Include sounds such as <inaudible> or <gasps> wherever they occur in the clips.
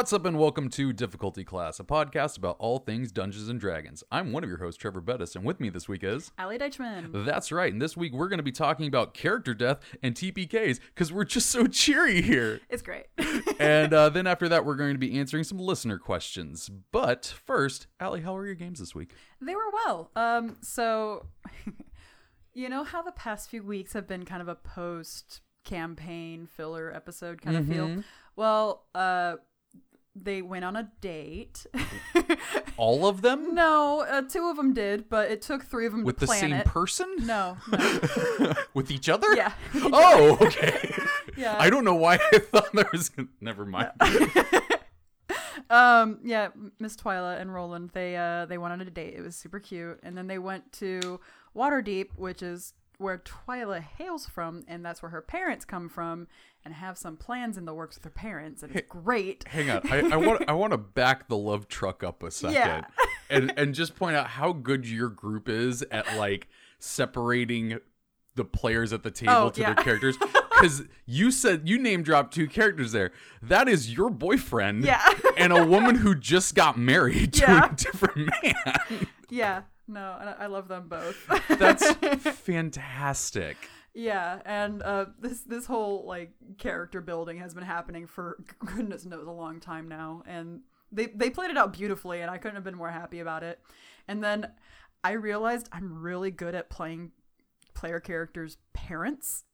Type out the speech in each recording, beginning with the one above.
What's up, and welcome to Difficulty Class, a podcast about all things Dungeons and Dragons. I'm one of your hosts, Trevor Bettis, and with me this week is. Allie Deichman. That's right, and this week we're going to be talking about character death and TPKs because we're just so cheery here. It's great. <laughs> and uh, then after that, we're going to be answering some listener questions. But first, Allie, how were your games this week? they were well. Um, so <laughs> you know how the past few weeks have been kind of a post campaign filler episode kind of feel? Mm-hmm. Well, uh they went on a date. <laughs> All of them no, uh, two of them did, but it took three of them with the same it. person? no, no. <laughs> <laughs> with each other? Yeah. Oh, okay. Yeah. I don't know why I thought there was. Never mind. um yeah miss twyla and roland they uh they went on a date it was super cute and then they went to waterdeep which is where twyla hails from and that's where her parents come from and have some plans in the works with her parents and it's great Hang on, I, I <laughs> want I want to back the love truck up a second, Yeah. and and just point out how good your group is at like separating the players at the table Oh, to yeah. their characters. <laughs> Because you said you name dropped two characters there. That is your boyfriend, Yeah. and a woman who just got married to Yeah. a different man. yeah no and I, I love them both. <laughs> That's <laughs> fantastic. yeah and uh this this whole like character building has been happening for <laughs> goodness knows a long time now and they they played it out beautifully and i couldn't have been more happy about it. And then i realized i'm really good at playing player characters parents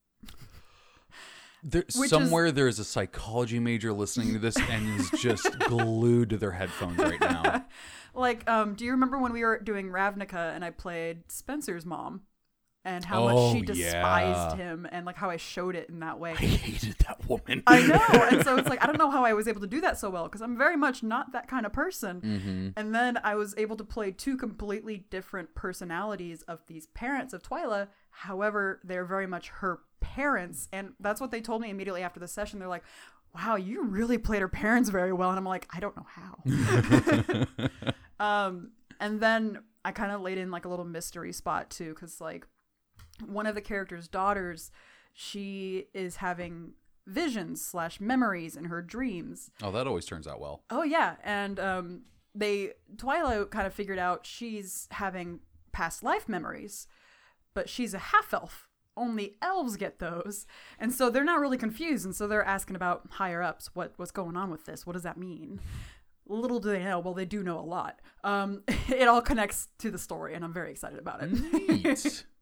There, Which is- somewhere there's a psychology major listening to this and is just <laughs> glued to their headphones right now. <laughs> like um do you remember when we were doing ravnica and i played spencer's mom and how Oh, much she despised yeah. him and like how i showed it in that way I hated that woman. I know. <laughs> And so it's like, I don't know how I was able to do that so well because I'm very much not that kind of person. Mm-hmm. And then I was able to play two completely different personalities of these parents of Twyla. However, they're very much her parents. And that's what they told me immediately after the session. They're like, wow, you really played her parents very well. And I'm like, I don't know how. <laughs> um, and then I kind of laid in like a little mystery spot too because like one of the character's daughters she is having visions slash memories in her dreams Oh, that always turns out well. oh yeah and um they twilight kind of figured out she's having past life memories but she's a half elf only elves get those. And so they're not really confused. And so they're asking about higher ups what what's going on with this? What does that mean? Little do they know well they do know a lot. Um <laughs> it all connects to the story and i'm very excited about it. <laughs>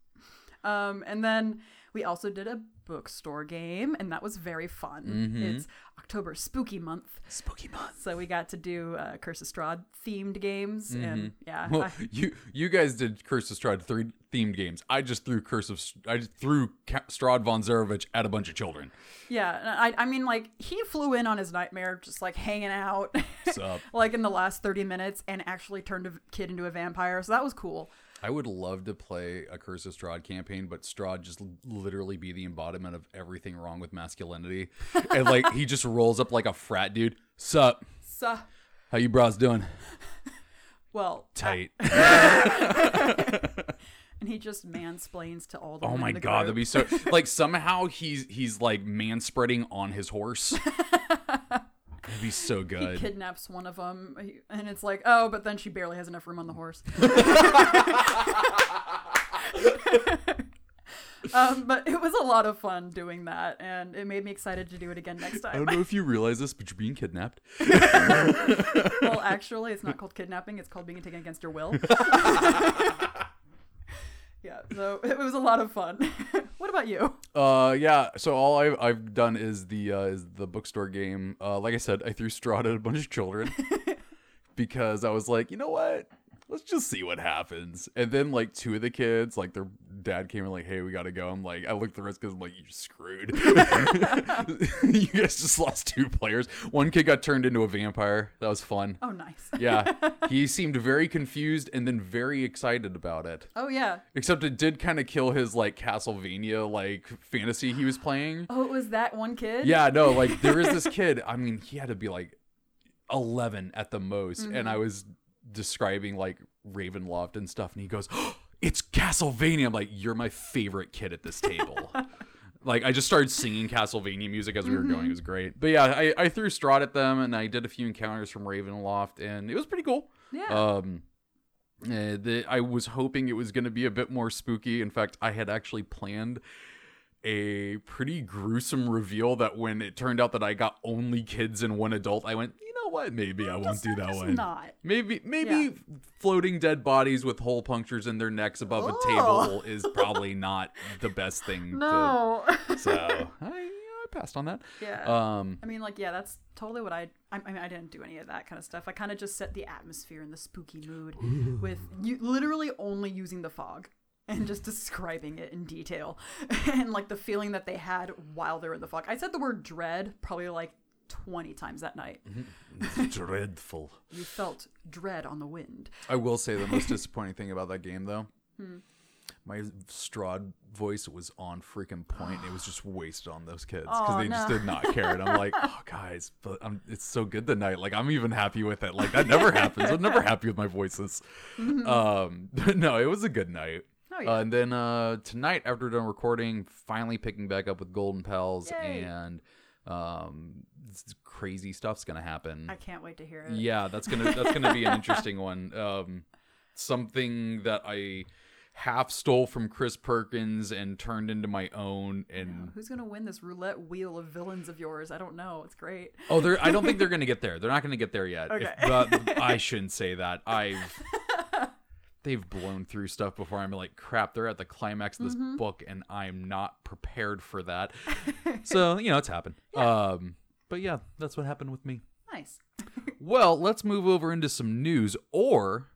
Um, and then we also did a bookstore game, and that was very fun. Mm-hmm. It's October Spooky Month, Spooky month. so we got to do uh, Curse of Strahd themed games, and yeah, Mm-hmm. Well, I- you you guys did Curse of Strahd three themed games. I just threw Curse of I just threw Strahd von Zarovich at a bunch of children. yeah. I, I mean, like he flew in on his nightmare, just like hanging out, <laughs> like in the last thirty minutes, and actually turned a kid into a vampire. So that was cool. I would love to play a Curse of Strahd campaign, but Strahd just literally be the embodiment of everything wrong with masculinity, and like he just rolls up like a frat dude. Sup? So, How you bros doing? well, Tight. <laughs> <laughs> and he just mansplains to all the. Oh my the god, that'd be so <laughs> like somehow he's he's like manspreading on his horse. That'd be so good. He kidnaps one of them, and it's like, oh, but then she barely has enough room on the horse. <laughs> <laughs> um, but it was a lot of fun doing that, and it made me excited to do it again next time. I don't know if you realize this, but you're being kidnapped. <laughs> well, actually, it's not called kidnapping; it's called being taken against your will. Yeah, so <laughs> it was a lot of fun. <laughs> what about you? Uh, yeah. So all I've, I've done is the uh, is the bookstore game. Uh, like I said, I threw Strahd at a bunch of children <laughs> because I was like, you know what? Let's just see what happens. And then like two of the kids, like their dad came and like, hey, we gotta go. I'm like, I looked at the rest because I'm like, you're screwed. <laughs> <laughs> you guys just lost two players. One kid got turned into a vampire. That was fun. Oh, nice. Yeah, <laughs> he seemed very confused and then very excited about it. Oh yeah. Except it did kind of kill his like Castlevania like fantasy he was playing. <gasps> Oh, it was that one kid. Yeah, no, like there is this kid. I mean, he had to be like 11 at the most, and I mm-hmm. was describing like Ravenloft and stuff, and he goes, <gasps> oh, "It's Castlevania." I'm like, "You're my favorite kid at this table." <laughs> Like I just started singing Castlevania music as we were going. It was great. But yeah, I, I threw Strahd at them and I did a few encounters from Ravenloft and it was pretty cool. Yeah. Um, uh, the, I was hoping it was going to be a bit more spooky. In fact, I had actually planned a pretty gruesome reveal that when it turned out that I got only kids and one adult, I went, you what? Maybe I won't do that just one. Not. Maybe maybe Yeah. floating dead bodies with hole punctures in their necks above a table <laughs> is probably not the best thing. No. To, <laughs> so I, <laughs> I passed on that. yeah. Um, I mean, like, yeah, that's totally what I. I, mean, I didn't do any of that kind of stuff. I kind of just set the atmosphere and the spooky mood with you literally only using the fog and just describing it in detail and like the feeling that they had while they're in the fog. I said the word dread probably like twenty times that night. <laughs> dreadful. You felt dread on the wind. I will say the most disappointing thing about that game though. Hmm. My Strahd voice was on freaking point. It was just <gasps> wasted on those kids because Oh, they just no. did not care. And I'm like, oh, guys, but I'm, it's so good tonight. Like, I'm even happy with it. Like, that <laughs> never happens. I'm never happy with my voices. Um, but <laughs> no, it was a good night. Mm-hmm. Oh, yeah. Uh, and then uh, tonight, after done recording, finally picking back up with Golden Pals, Yay. and um, crazy stuff's gonna happen. I can't wait to hear it. Yeah, that's gonna that's gonna be an <laughs> interesting one. Um, something that I half stole from Chris Perkins and turned into my own. And Who's gonna win this roulette wheel of villains of yours? I don't know. It's great. oh, they're I don't think they're <laughs> gonna get there. They're not gonna get there yet. If- Okay. but <laughs> I shouldn't say that. I've they've blown through stuff before. I'm like, crap. They're at the climax of this Mm-hmm. book, and I'm not prepared for that. <laughs> so you know, it's happened. Um, but yeah, that's what happened with me. Nice. <laughs> Well, let's move over into some news, or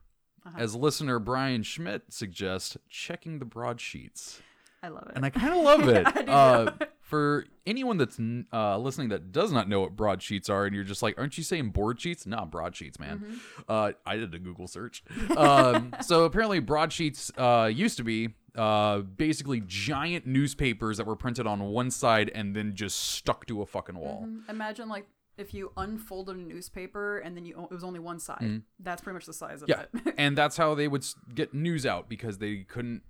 Uh-huh. as listener Brian Schmidt suggests, checking the broadsheets. I love it. And I kind of love <laughs> it. Uh, for anyone that's uh, listening that does not know what broadsheets are, and you're just like, aren't you saying board sheets? No, broadsheets, man. Mm-hmm. Uh, I did a Google search. um, <laughs> so apparently, broadsheets uh, used to be uh, basically giant newspapers that were printed on one side and then just stuck to a fucking wall. Imagine like if you unfolded a newspaper and then you it was only one side. That's pretty much the size of Mm-hmm. Yeah, it. <laughs> and that's how they would get news out because they couldn't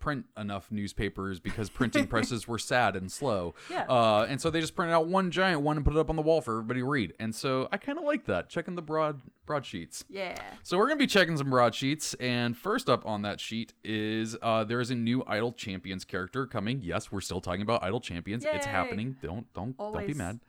print enough newspapers because <laughs> printing presses were sad and slow. Yeah. Uh, and so they just printed out one giant one and put it up on the wall for everybody to read. And so I kind of like that, checking the broad broadsheets. yeah. So we're gonna be checking some broadsheets, and first up on that sheet is uh, there is a new Idle Champions character coming. Yes, we're still talking about Idle Champions. It's happening. Don't don't Always don't be mad.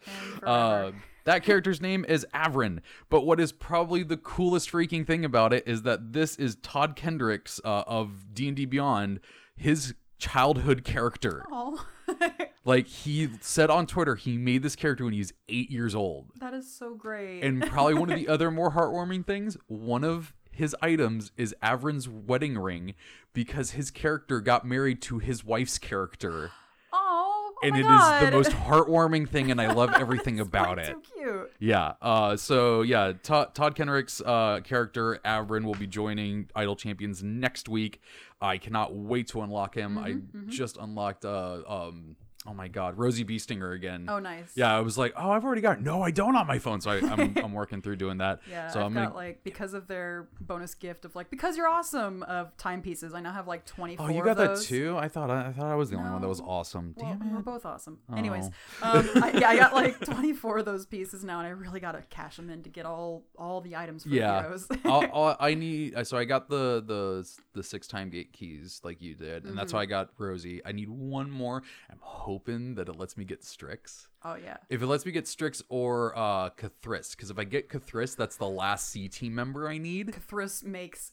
Uh, that character's name is Avren. But what is probably the coolest freaking thing about it is that this is Todd Kendricks uh, of D and D Beyond, his childhood character. oh, <laughs> Like he said on Twitter, he made this character when he was eight years old. that is so great. And probably one of the <laughs> other more heartwarming things, one of his items is Avren's wedding ring because his character got married to his wife's character. <gasps> oh, oh and it is God. the most heartwarming thing, and I love <laughs> everything about it. So cute. Yeah. Uh, so yeah, Todd, Todd Kenreck's uh, character Avrin will be joining Idle Champions next week. I cannot wait to unlock him. I Mm-hmm, just unlocked. Uh, um, oh my God, Rosie Beestinger again. Oh, nice. Yeah, I was like, oh, I've already got. It. No, I don't on my phone. So I, I'm <laughs> I'm working through doing that. Yeah, So I've I'm got like because of their bonus gift of like because you're awesome of timepieces. I now have like 24 Oh, you of got that too? I thought I, thought I was the only one that was No. awesome. Well, Damn we're both awesome. Anyways, Oh. um, I, yeah, I got like 24 of those pieces now, and I really gotta cash them in to get all all the items for Yeah. heroes. <laughs> I'll, I'll, <laughs> I need uh, so I got the the the six time gate keys like you did, and Mm-hmm. that's how I got Rosie. I need one more. I'm hoping that it lets me get Strix. oh yeah, If it lets me get Strix or uh K'thriss, because if I get K'thriss, that's the last C team member I need. K'thriss makes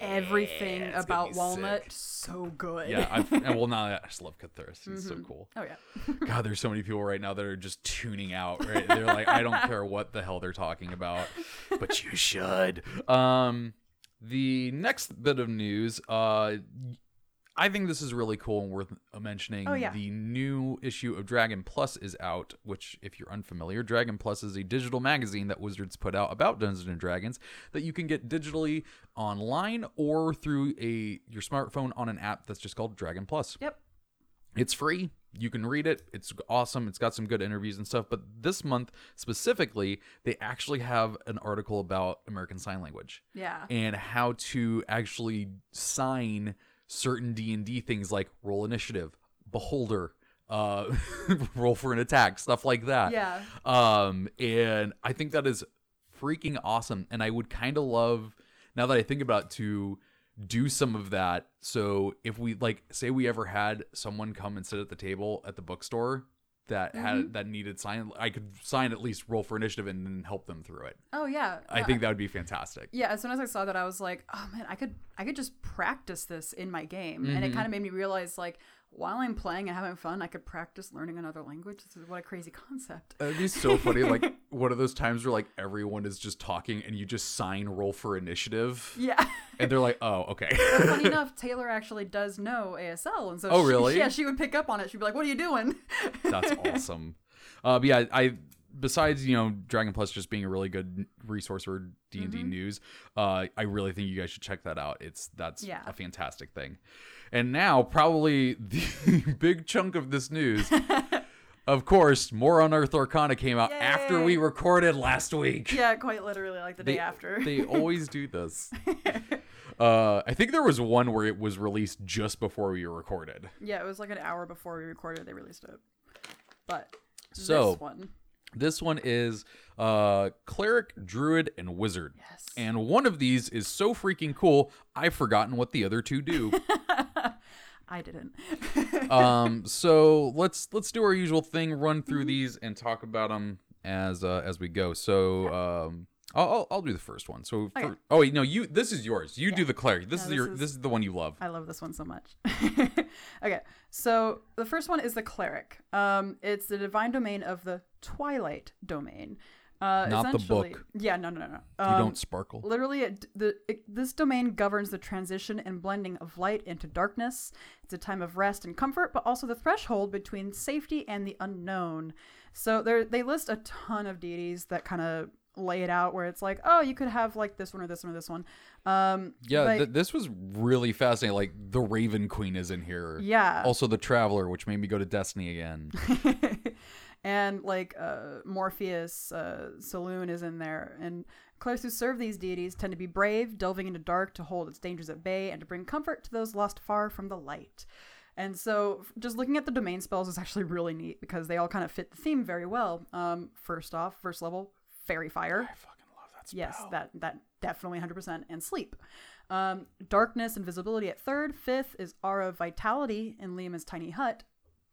everything about Walnut sick. so good. Yeah, I've, <laughs> and well now I just love K'thriss. He's Mm-hmm. so cool. oh yeah. <laughs> God, there's so many people right now that are just tuning out. Right? They're like, I don't care what the hell they're talking about, but you <laughs> should. Um, the next bit of news, uh, I think this is really cool and worth mentioning. Oh, yeah. The new issue of Dragon Plus is out, which, if you're unfamiliar, Dragon Plus is a digital magazine that Wizards put out about Dungeons and Dragons that you can get digitally online or through a your smartphone on an app that's just called Dragon Plus. Yep. It's free. You can read it. It's awesome. It's got some good interviews and stuff. But this month specifically, they actually have an article about American Sign Language Yeah. and how to actually sign certain D&D things like Roll Initiative, Beholder, uh, <laughs> roll for an attack, stuff like that. Yeah. Um, and I think that is freaking awesome. And I would kind of love, now that I think about it, to do some of that. So if we like, say we ever had someone come and sit at the table at the bookstore that Mm-hmm. had that needed sign, I could sign at least roll for initiative and then help them through it. Oh yeah. I Uh, think that would be fantastic. yeah as soon as i saw that i was like oh man i could i could just practice this in my game and Mm-hmm. it kind of made me realize like while i'm playing and having fun i could practice learning another language this is what a crazy concept It'd be so funny, like <laughs> one of those times where like everyone is just talking and you just sign roll for initiative, yeah <laughs> and they're like, "Oh, okay." funny enough <laughs> taylor actually does know asl and so Oh, she- really? yeah she would pick up on it she'd be like what are you doing That's awesome. Uh, but yeah, I besides you know Dragon Plus just being a really good resource for D and D Mm-hmm. news, uh, I really think you guys should check that out. It's that's Yeah. a fantastic thing. And now probably the <laughs> big chunk of this news. <laughs> Of course, more Unearthed Arcana came out after we recorded last week. yeah quite literally like the day after they always do this. <laughs> Uh, I think there was one where it was released just before we recorded. yeah it was like an hour before we recorded they released it but So- this one This one is uh, cleric, druid, and wizard. Yes. And one of these is so freaking cool, I've forgotten what the other two do. <laughs> i didn't <laughs> um, so let's let's do our usual thing, run through these, and talk about them as uh, as we go. So um, I'll, I'll I'll do the first one. So for, oh wait, no, you this is yours. You do the cleric. This No, is this your is- this is the one you love. I love this one so much. <laughs> okay, so the first one is the cleric. Um, it's the divine domain of the Twilight domain. Uh, Not the book. Yeah, no, no, no, no. You Um, don't sparkle. Literally, it, the it, this domain governs the transition and blending of light into darkness. It's a time of rest and comfort, but also the threshold between safety and the unknown. So they list a ton of deities that kind of lay it out, where it's like, oh, you could have like this one or this one or this one. Um, Yeah, but- th- this was really fascinating. Like the Raven Queen is in here. yeah. Also, the Traveler, which made me go to Destiny again. <laughs> and like uh, Morpheus, uh, Selûne is in there. And clerics who serve these deities tend to be brave, delving into dark to hold its dangers at bay and to bring comfort to those lost far from the light. And so, just looking at the domain spells is actually really neat because they all kind of fit the theme very well. Um, first off, first level, faerie fire. I fucking love that spell. Yes, that that definitely 100% and sleep. Um, darkness and visibility at third. Fifth is aura of vitality in Leomund's tiny hut.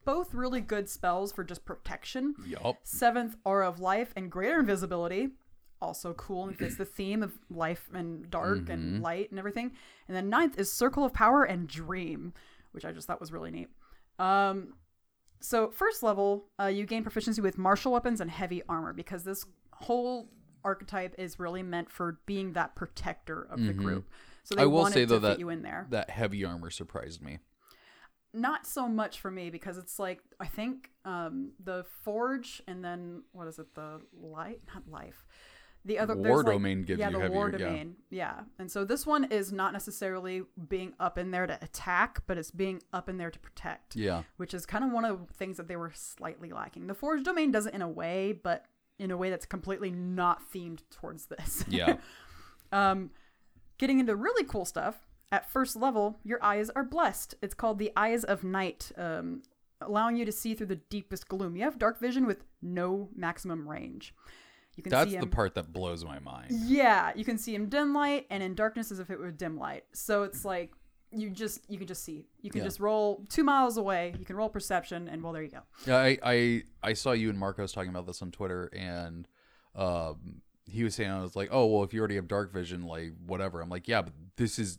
Both really good spells for just protection. Yup. Seventh, aura of life and greater invisibility. Also cool and fits the theme of life and dark and light and everything. And then ninth is circle of power and dream, which I just thought was really neat. Um, so first level, uh, you gain proficiency with martial weapons and heavy armor because this whole archetype is really meant for being that protector of the group. So they I will say though that you in there. that heavy armor surprised me. Not so much for me because it's like I think um, the forge and then what is it? The light, not life. The other War there's, like- domain gives yeah, you the war heavier- yeah. domain, yeah. And so this one is not necessarily being up in there to attack, but it's being up in there to protect. Yeah. which is kind of one of the things that they were slightly lacking. The Forge domain does it in a way, but in a way that's completely not themed towards this. <laughs> Yeah. um, getting into really cool stuff. At first level, your eyes are blessed. It's called the Eyes of Night, um, allowing you to see through the deepest gloom. You have dark vision with no maximum range. You can That's see the part that blows my mind. Yeah, you can see him dim light and in darkness as if it were dim light. So it's like you just you can just see. You can Yeah. just roll two miles away. You can roll perception, and well, there you go. Yeah, I, I I saw you and Marcos talking about this on Twitter, and um, he was saying I was like, oh well, if you already have dark vision, like whatever. I'm like, yeah, but this is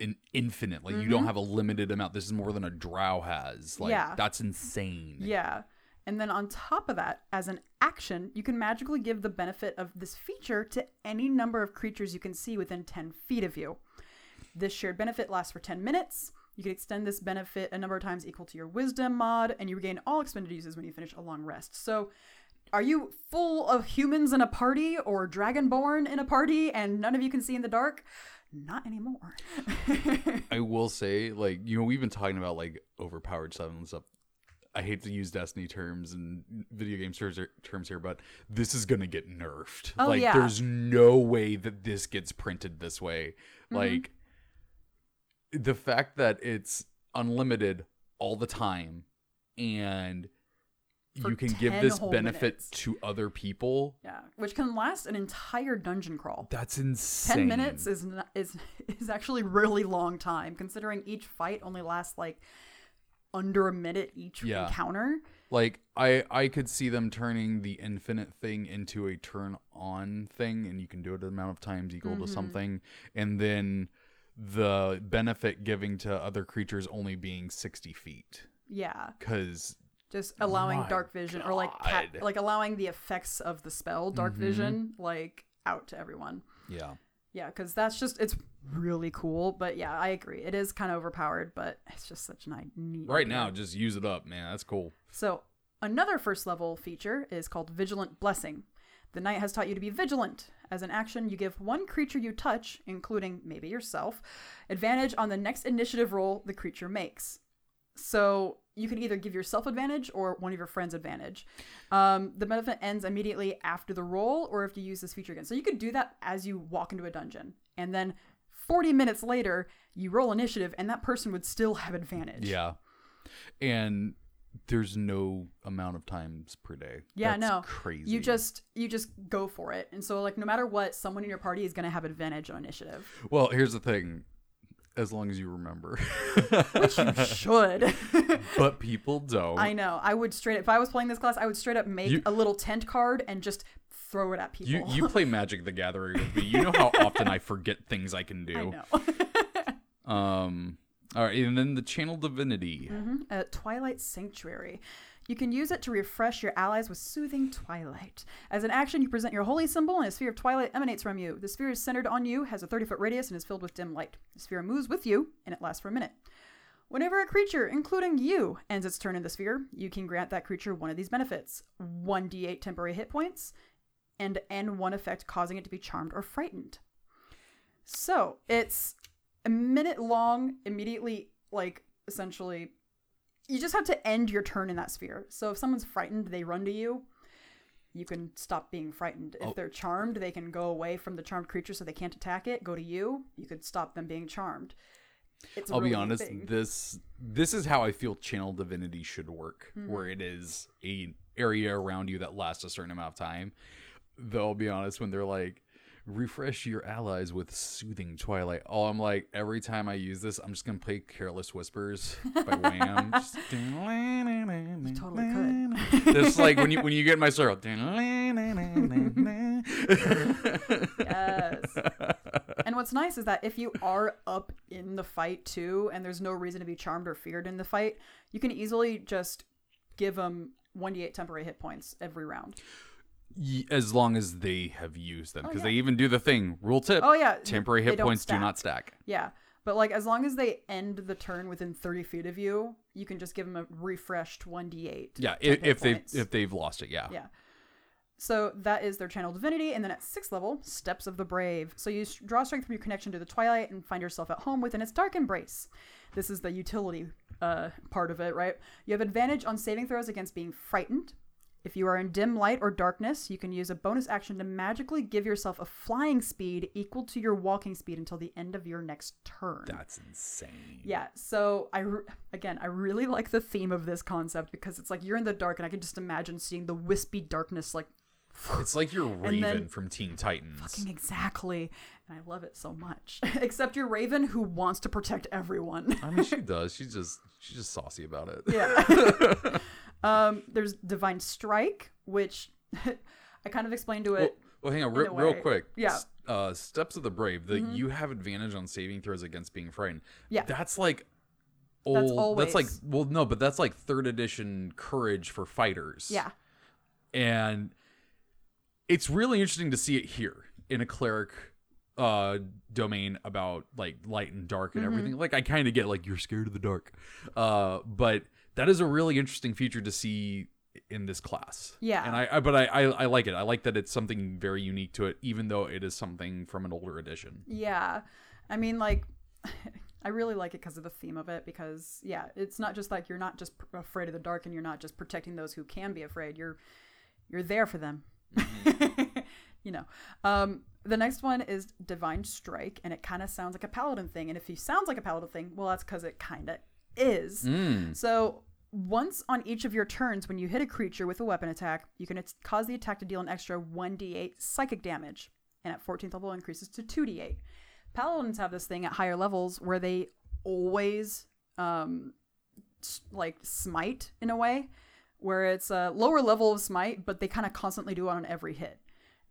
an infinite. Like you don't have a limited amount. This is more than a drow has. Like Yeah. that's insane. Yeah. And then on top of that, as an action, you can magically give the benefit of this feature to any number of creatures you can see within 10 feet of you. This shared benefit lasts for 10 minutes. You can extend this benefit a number of times equal to your wisdom mod, and you regain all expended uses when you finish a long rest. So, are you full of humans in a party or dragonborn in a party and none of you can see in the dark? Not anymore. <laughs> <laughs> I will say, like, you know, we've been talking about like overpowered and stuff. I hate to use Destiny terms and video game terms, terms here, but this is gonna get nerfed. Oh, like, yeah. there's no way that this gets printed this way. Mm-hmm. Like, the fact that it's unlimited all the time, and For you can give 10 this whole benefit minutes. to other people. Yeah, which can last an entire dungeon crawl. That's insane. 10 minutes is not, is <laughs> is actually really long time considering each fight only lasts like under a minute each Yeah. encounter. Like I I could see them turning the infinite thing into a turn on thing and you can do it an amount of times equal Mm-hmm. to something and then the benefit giving to other creatures only being 60 feet Yeah, cuz just allowing My dark vision or like God. like allowing the effects of the spell dark Mhm. vision like out to everyone. yeah Yeah, because that's just it's really cool. But yeah, I agree. It is kind of overpowered, but it's just such a ni- neat. right now just use it up man that's cool So another first level feature is called Vigilant Blessing. The night has taught you to be vigilant. As an action, you give one creature you touch, including maybe yourself, advantage on the next initiative roll the creature makes. So you can either give yourself advantage or one of your friends advantage. Um, the benefit ends immediately after the roll, or if you use this feature again. So you could do that as you walk into a dungeon, and then 40 minutes later, you roll initiative, and that person would still have advantage. yeah and there's no amount of times per day Yeah, That's no. crazy You just you just go for it. And so like no matter what, someone in your party is gonna have advantage on initiative. well here's the thing as long as you remember Which you <laughs> should. <laughs> but people don't I know. I would straight if I was playing this class, I would straight up make You- a little tent card and just throw it at people. You you play Magic the Gathering with me. You know how <laughs> often I forget things I can do. I know. Um all right, and then the channel divinity. Mhm. Uh, Twilight Sanctuary. You can use it to refresh your allies with soothing twilight. As an action, you present your holy symbol, and a sphere of twilight emanates from you. The sphere is centered on you, has a 30 foot radius, and is filled with dim light. The sphere moves with you, and it lasts for a minute. Whenever a creature, including you, ends its turn in the sphere, you can grant that creature one of these benefits 1d8 temporary hit points, and N1 effect causing it to be charmed or frightened. So it's a minute long, immediately, like, essentially you just have to end your turn in that sphere. So if someone's frightened, they run to you. You can stop being frightened. If Oh. they're charmed, they can go away from the charmed creature so they can't attack it, go to you. You could stop them being charmed. It's I'll be honest, thing. this this is how I feel channel divinity should work, Mm-hmm. where it is a area around you that lasts a certain amount of time. Though I'll be honest, when they're like refresh your allies with soothing twilight. Oh, I'm like every time I use this, I'm just gonna play Careless Whispers by Wham. <laughs> Just, you totally could. It's like when you when you get in my circle. <laughs> yes. <laughs> And what's nice is that if you are up in the fight too, and there's no reason to be charmed or feared in the fight, you can easily just give them 1d8 temporary hit points every round. Y- as long as they have used them, because yeah. they even do the thing. Rule tip: Oh yeah, temporary hit points do not stack. Yeah, but like as long as they end the turn within 30 feet of you, you can just give them a refreshed 1d8. Yeah, if, if they points. if they've lost it, yeah. Yeah. So that is their channel divinity, and then at sixth level, Steps of the Brave. So you draw strength from your connection to the twilight and find yourself at home within its dark embrace. This is the utility uh, part of it, right? You have advantage on saving throws against being frightened. If you are in dim light or darkness, you can use a bonus action to magically give yourself a flying speed equal to your walking speed until the end of your next turn. That's insane. Yeah, so I re- again, I really like the theme of this concept because it's like you're in the dark, and I can just imagine seeing the wispy darkness, like <sighs> It's like you're Raven from Teen Titans. fucking exactly, and I love it so much. <laughs> Except you're Raven, who wants to protect everyone. I mean, she <laughs> does. She's just she's just saucy about it. yeah. <laughs> um, there's Divine Strike, which <laughs> I kind of explained to it. well, hang on, re- real quick. Yeah. Mm-hmm. Uh, Steps of the Brave. That you have advantage on saving throws against being frightened. Yeah. That's like old. That's like well, no, but that's like third edition courage for fighters. yeah, and it's really interesting to see it here in a cleric uh domain about like light and dark and Mm-hmm. everything like i kind of get like you're scared of the dark uh but that is a really interesting feature to see in this class Yeah. and i, I but I, I i like it i like that it's something very unique to it even though it is something from an older edition yeah. I mean, like. <laughs> I really like it because of the theme of it. Because yeah, it's not just like you're not just pr- afraid of the dark, and you're not just protecting those who can be afraid. You're you're there for them. <laughs> you know. Um, the next one is Divine Strike, and it kind of sounds like a paladin thing. And if he sounds like a paladin thing, well, that's because it kind of is. mm. So Once on each of your turns, when you hit a creature with a weapon attack, you can at- cause the attack to deal an extra 1d8 psychic damage, and at 14th level increases to 2d8. Paladins have this thing at higher levels where they always um, like smite in a way, where it's a lower level of smite, but they kind of constantly do it on every hit.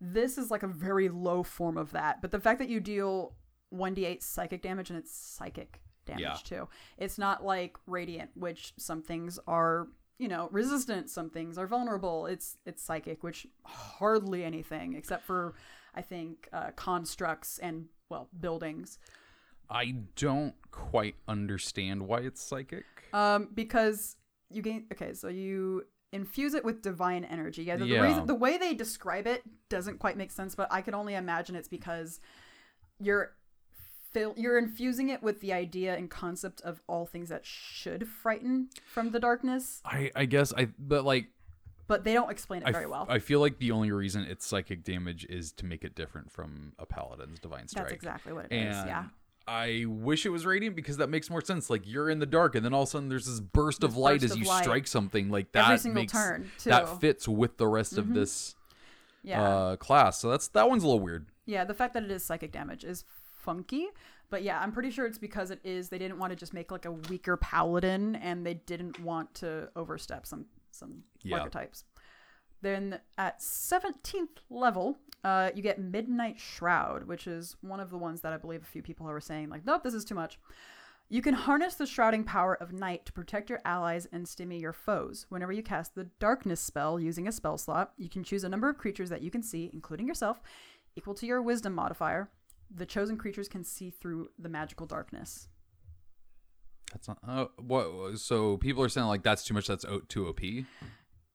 This is like a very low form of that, but the fact that you deal 1d8 psychic damage and it's psychic damage Yeah. too. It's not like radiant, which some things are, you know, resistant, some things are vulnerable. It's it's psychic, which hardly anything except for I think uh, constructs and well, buildings. I don't quite understand why it's psychic. Um, because you gain. Okay, so you infuse it with divine energy. Yeah, the, the Yeah. reason the way they describe it doesn't quite make sense, but I can only imagine it's because you're fill you're infusing it with the idea and concept of all things that should frighten from the darkness, I I guess I but like but they don't explain it I, very well. I feel like the only reason it's psychic damage is to make it different from a paladin's divine strike. That's exactly what it is. and Yeah. I wish it was radiant because that makes more sense. Like you're in the dark, and then all of a sudden there's this burst of light burst as of you light. strike something. Like that Every single makes turn, that fits with the rest Mm-hmm. of this Yeah. uh, class. So that's that one's a little weird. Yeah, the fact that it is psychic damage is funky. But yeah, I'm pretty sure it's because it is they didn't want to just make like a weaker paladin and they didn't want to overstep some some Yeah. archetypes. Then at 17th level, uh, you get Midnight Shroud, which is one of the ones that I believe a few people were saying, like, nope, this is too much. You can harness the shrouding power of night to protect your allies and stimmy your foes. Whenever you cast the darkness spell using a spell slot, you can choose a number of creatures that you can see, including yourself, equal to your wisdom modifier. The chosen creatures can see through the magical darkness. That's not. Uh, what? So people are saying like that's too much. That's too OP.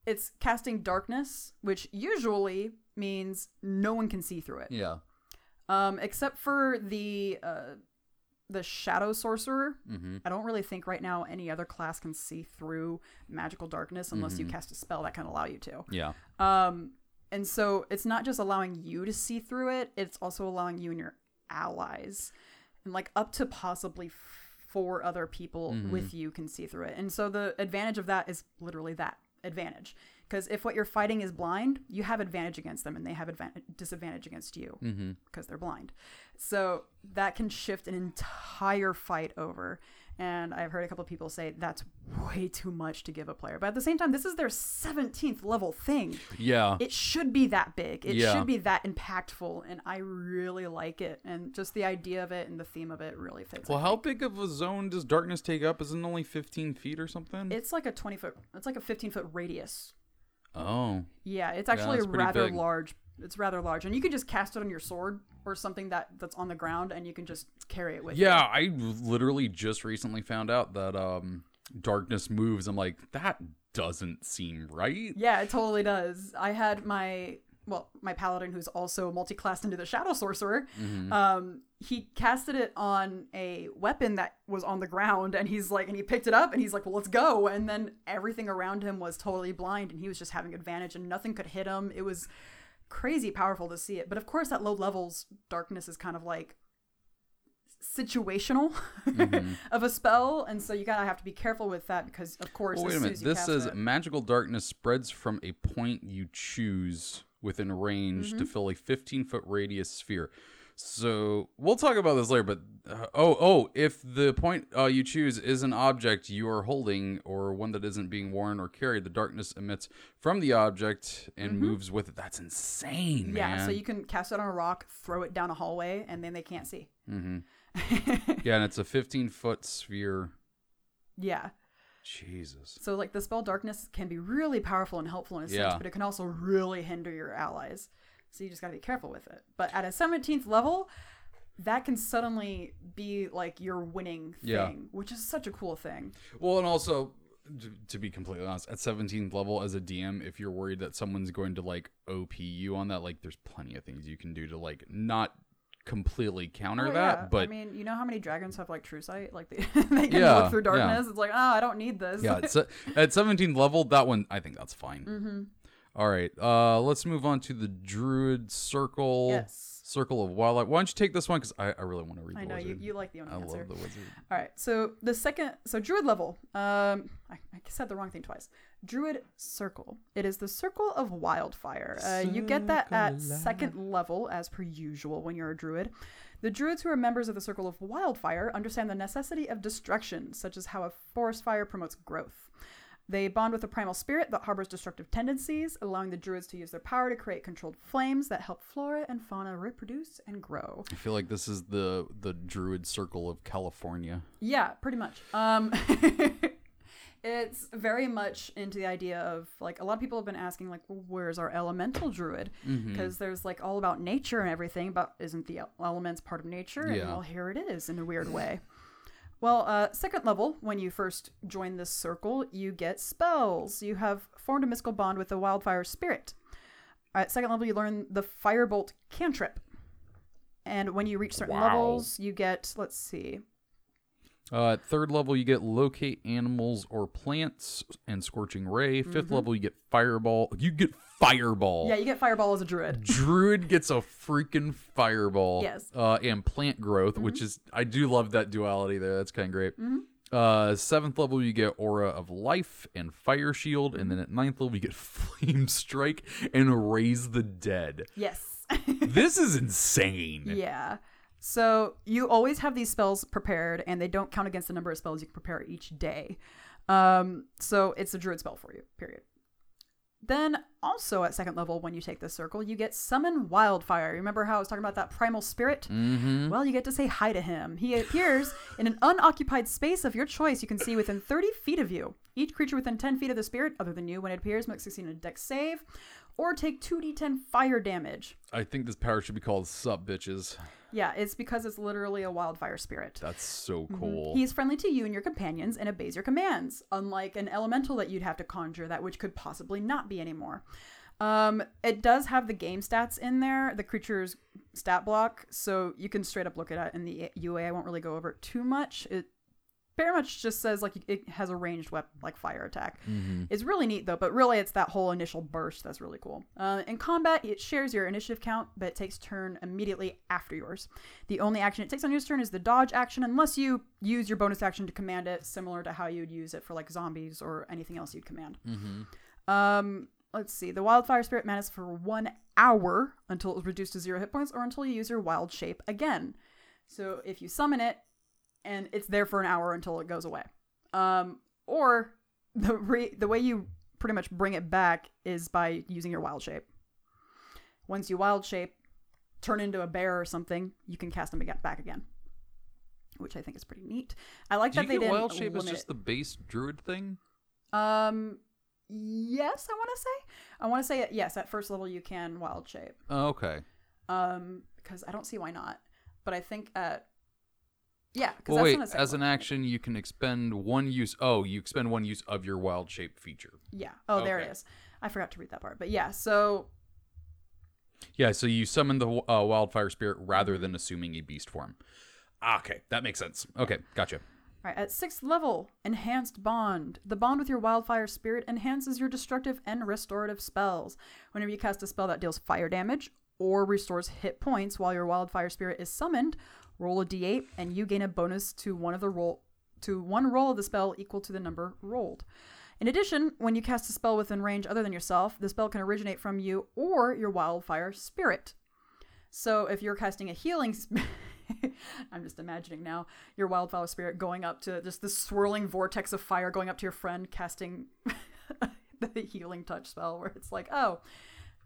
It's casting darkness, which usually means no one can see through it. Yeah. Um, except for the uh, the shadow sorcerer. Mm-hmm. I don't really think right now any other class can see through magical darkness unless you cast a spell that can allow you to. Yeah. Um, and so it's not just allowing you to see through it; it's also allowing you and your allies, and like up to possibly four other people with you can see through it. And so the advantage of that is literally that advantage. Because if what you're fighting is blind, you have advantage against them, and they have advan- disadvantage against you Mm-hmm. because they're blind. So that can shift an entire fight over. And I've heard a couple of people say that's way too much to give a player. But at the same time, this is their 17th level thing. Yeah. It should be that big. It Yeah. should be that impactful. And I really like it. And just the idea of it and the theme of it really fits. well, how big of a zone does darkness take up? Isn't it only 15 feet or something? It's like a 20 foot, it's like a 15 foot radius. oh. Yeah, it's actually that's pretty rather big. large. It's rather large. And you can just cast it on your sword or something that that's on the ground and you can just carry it with you. Yeah, I literally just recently found out that um darkness moves. I'm like, that doesn't seem right. Yeah, it totally does. I had my well, my paladin who's also multi-classed into the shadow sorcerer. Um, he casted it on a weapon that was on the ground, and he's like, and he picked it up, and he's like, "Well, let's go!" And then everything around him was totally blind, and he was just having advantage, and nothing could hit him. It was crazy powerful to see it. But of course, at low levels, darkness is kind of like situational <laughs> of a spell, and so you gotta have to be careful with that because, of course, Well, wait a minute. This says it- magical darkness spreads from a point you choose within range Mm-hmm. to fill a 15 foot radius sphere. So we'll talk about this later. But uh, oh, oh, if the point uh, you choose is an object you are holding or one that isn't being worn or carried, the darkness emits from the object and moves with it. That's insane, Mm-hmm. Yeah, so you can cast it on a rock, throw it down a hallway, and then they can't see. hmm <laughs> yeah, and it's a 15 foot sphere. Yeah. Jesus. So like the spell darkness can be really powerful and helpful in a sense, Yeah. but it can also really hinder your allies. So you just gotta be careful with it. But at a 17th level, that can suddenly be like your winning thing, Yeah. which is such a cool thing. Well, and also, to, to be completely honest, at 17th level as a DM, if you're worried that someone's going to like OP you on that, like there's plenty of things you can do to like not completely counter Oh, that, yeah. but I mean, you know how many dragons have like true sight? Like they, <laughs> they can Yeah, look through yeah. darkness. It's like, oh, I don't need this. yeah, it's, at <laughs> 17th level, that one I think that's fine. mm-hmm. All right, uh, let's move on to the Druid Circle. Yes. Circle of Wildlife. Why don't you take this one? Because I, I really want to read I the know you, you like the only I answer. love the wizard. All right, so the second, so druid level. Um, I, I said the wrong thing twice. Druid circle. It is the circle of wildfire. Uh, you get that at second level, as per usual when you're a druid. The druids who are members of the circle of wildfire understand the necessity of destruction, such as how a forest fire promotes growth. They bond with a primal spirit that harbors destructive tendencies, allowing the druids to use their power to create controlled flames that help flora and fauna reproduce and grow. I feel like this is the the druid circle of California. Yeah, pretty much. Um, <laughs> it's very much into the idea of like a lot of people have been asking like, well, where's our elemental druid? Mm-hmm. Because there's like all about nature and everything, but isn't the elements part of nature? And Yeah. well, here it is in a weird way. Well, uh, second level, when you first join this circle, you get spells. You have formed a mystical bond with the wildfire spirit. At second level, you learn the firebolt cantrip. And when you reach certain Wow. levels, you get, let's see, Uh, at third level, you get locate animals or plants and scorching ray. 5th level, you get fireball. You get fireball. Mm-hmm. Yeah, you get fireball as a druid. Druid gets a freaking fireball. Yes. Mm-hmm. Uh, and plant growth, which is I do love that duality there. That's kind of great. Uh, seventh level, you get aura of life and fire shield, and then at ninth level, you get <laughs> flame strike and raise the dead. Yes. <laughs> this is insane. yeah. So you always have these spells prepared, and they don't count against the number of spells you can prepare each day. Um, so it's a druid spell for you, period. Then also at second level, when you take this circle, you get summon wildfire. Remember how I was talking about that primal spirit? Mm-hmm. Well, you get to say hi to him. He appears in an unoccupied space of your choice you can see within 30 feet of you. Each creature within 10 feet of the spirit, other than you, when it appears, must succeed in a dex save or take 2d10 fire damage. I think this power should be called Sup Bitches. Yeah, it's because it's literally a wildfire spirit. That's so cool. He's friendly to you and your companions and obeys your commands, unlike an elemental that you'd have to conjure that which could possibly not be anymore. Um, it does have the game stats in there, the creature's stat block, so you can straight up look at it in the UA. I won't really go over it too much. It very much just says like it has a ranged weapon, like fire attack. Mm-hmm. It's really neat though, but really it's that whole initial burst that's really cool. Uh, in combat, it shares your initiative count, but it takes turn immediately after yours. The only action it takes on your turn is the dodge action, unless you use your bonus action to command it, similar to how you'd use it for like zombies or anything else you'd command. Mm-hmm. Um, let's see. The wildfire spirit manages for one hour until it's reduced to zero hit points, or until you use your wild shape again. So if you summon it, and it's there for an hour until it goes away. Um, or the re- the way you pretty much bring it back is by using your wild shape. Once you wild shape, turn into a bear or something, you can cast them again, back again, which I think is pretty neat. I like Do that they didn't wild shape limit just the base druid thing? Um, yes, I want to say. I want to say yes. At first level, you can wild shape. Oh, okay. Um, because I don't see why not. But I think at yeah. Well, that's wait. As an action, you can expend one use. Oh, you expend one use of your wild shape feature. Yeah. Oh, there it is. I forgot to read that part. But yeah, so Yeah, so you summon the uh, wildfire spirit rather than assuming a beast form. Ah, Okay, that makes sense. Okay, gotcha. All right, at sixth level, enhanced bond. The bond with your wildfire spirit enhances your destructive and restorative spells. Whenever you cast a spell that deals fire damage or restores hit points while your wildfire spirit is summoned, roll a d8 and you gain a bonus to one of the roll to one roll of the spell equal to the number rolled. In addition, when you cast a spell within range other than yourself, the spell can originate from you or your wildfire spirit. So if you're casting a healing sp- <laughs> I'm just imagining now your wildfire spirit going up to just this swirling vortex of fire going up to your friend casting <laughs> the healing touch spell where it's like, "Oh,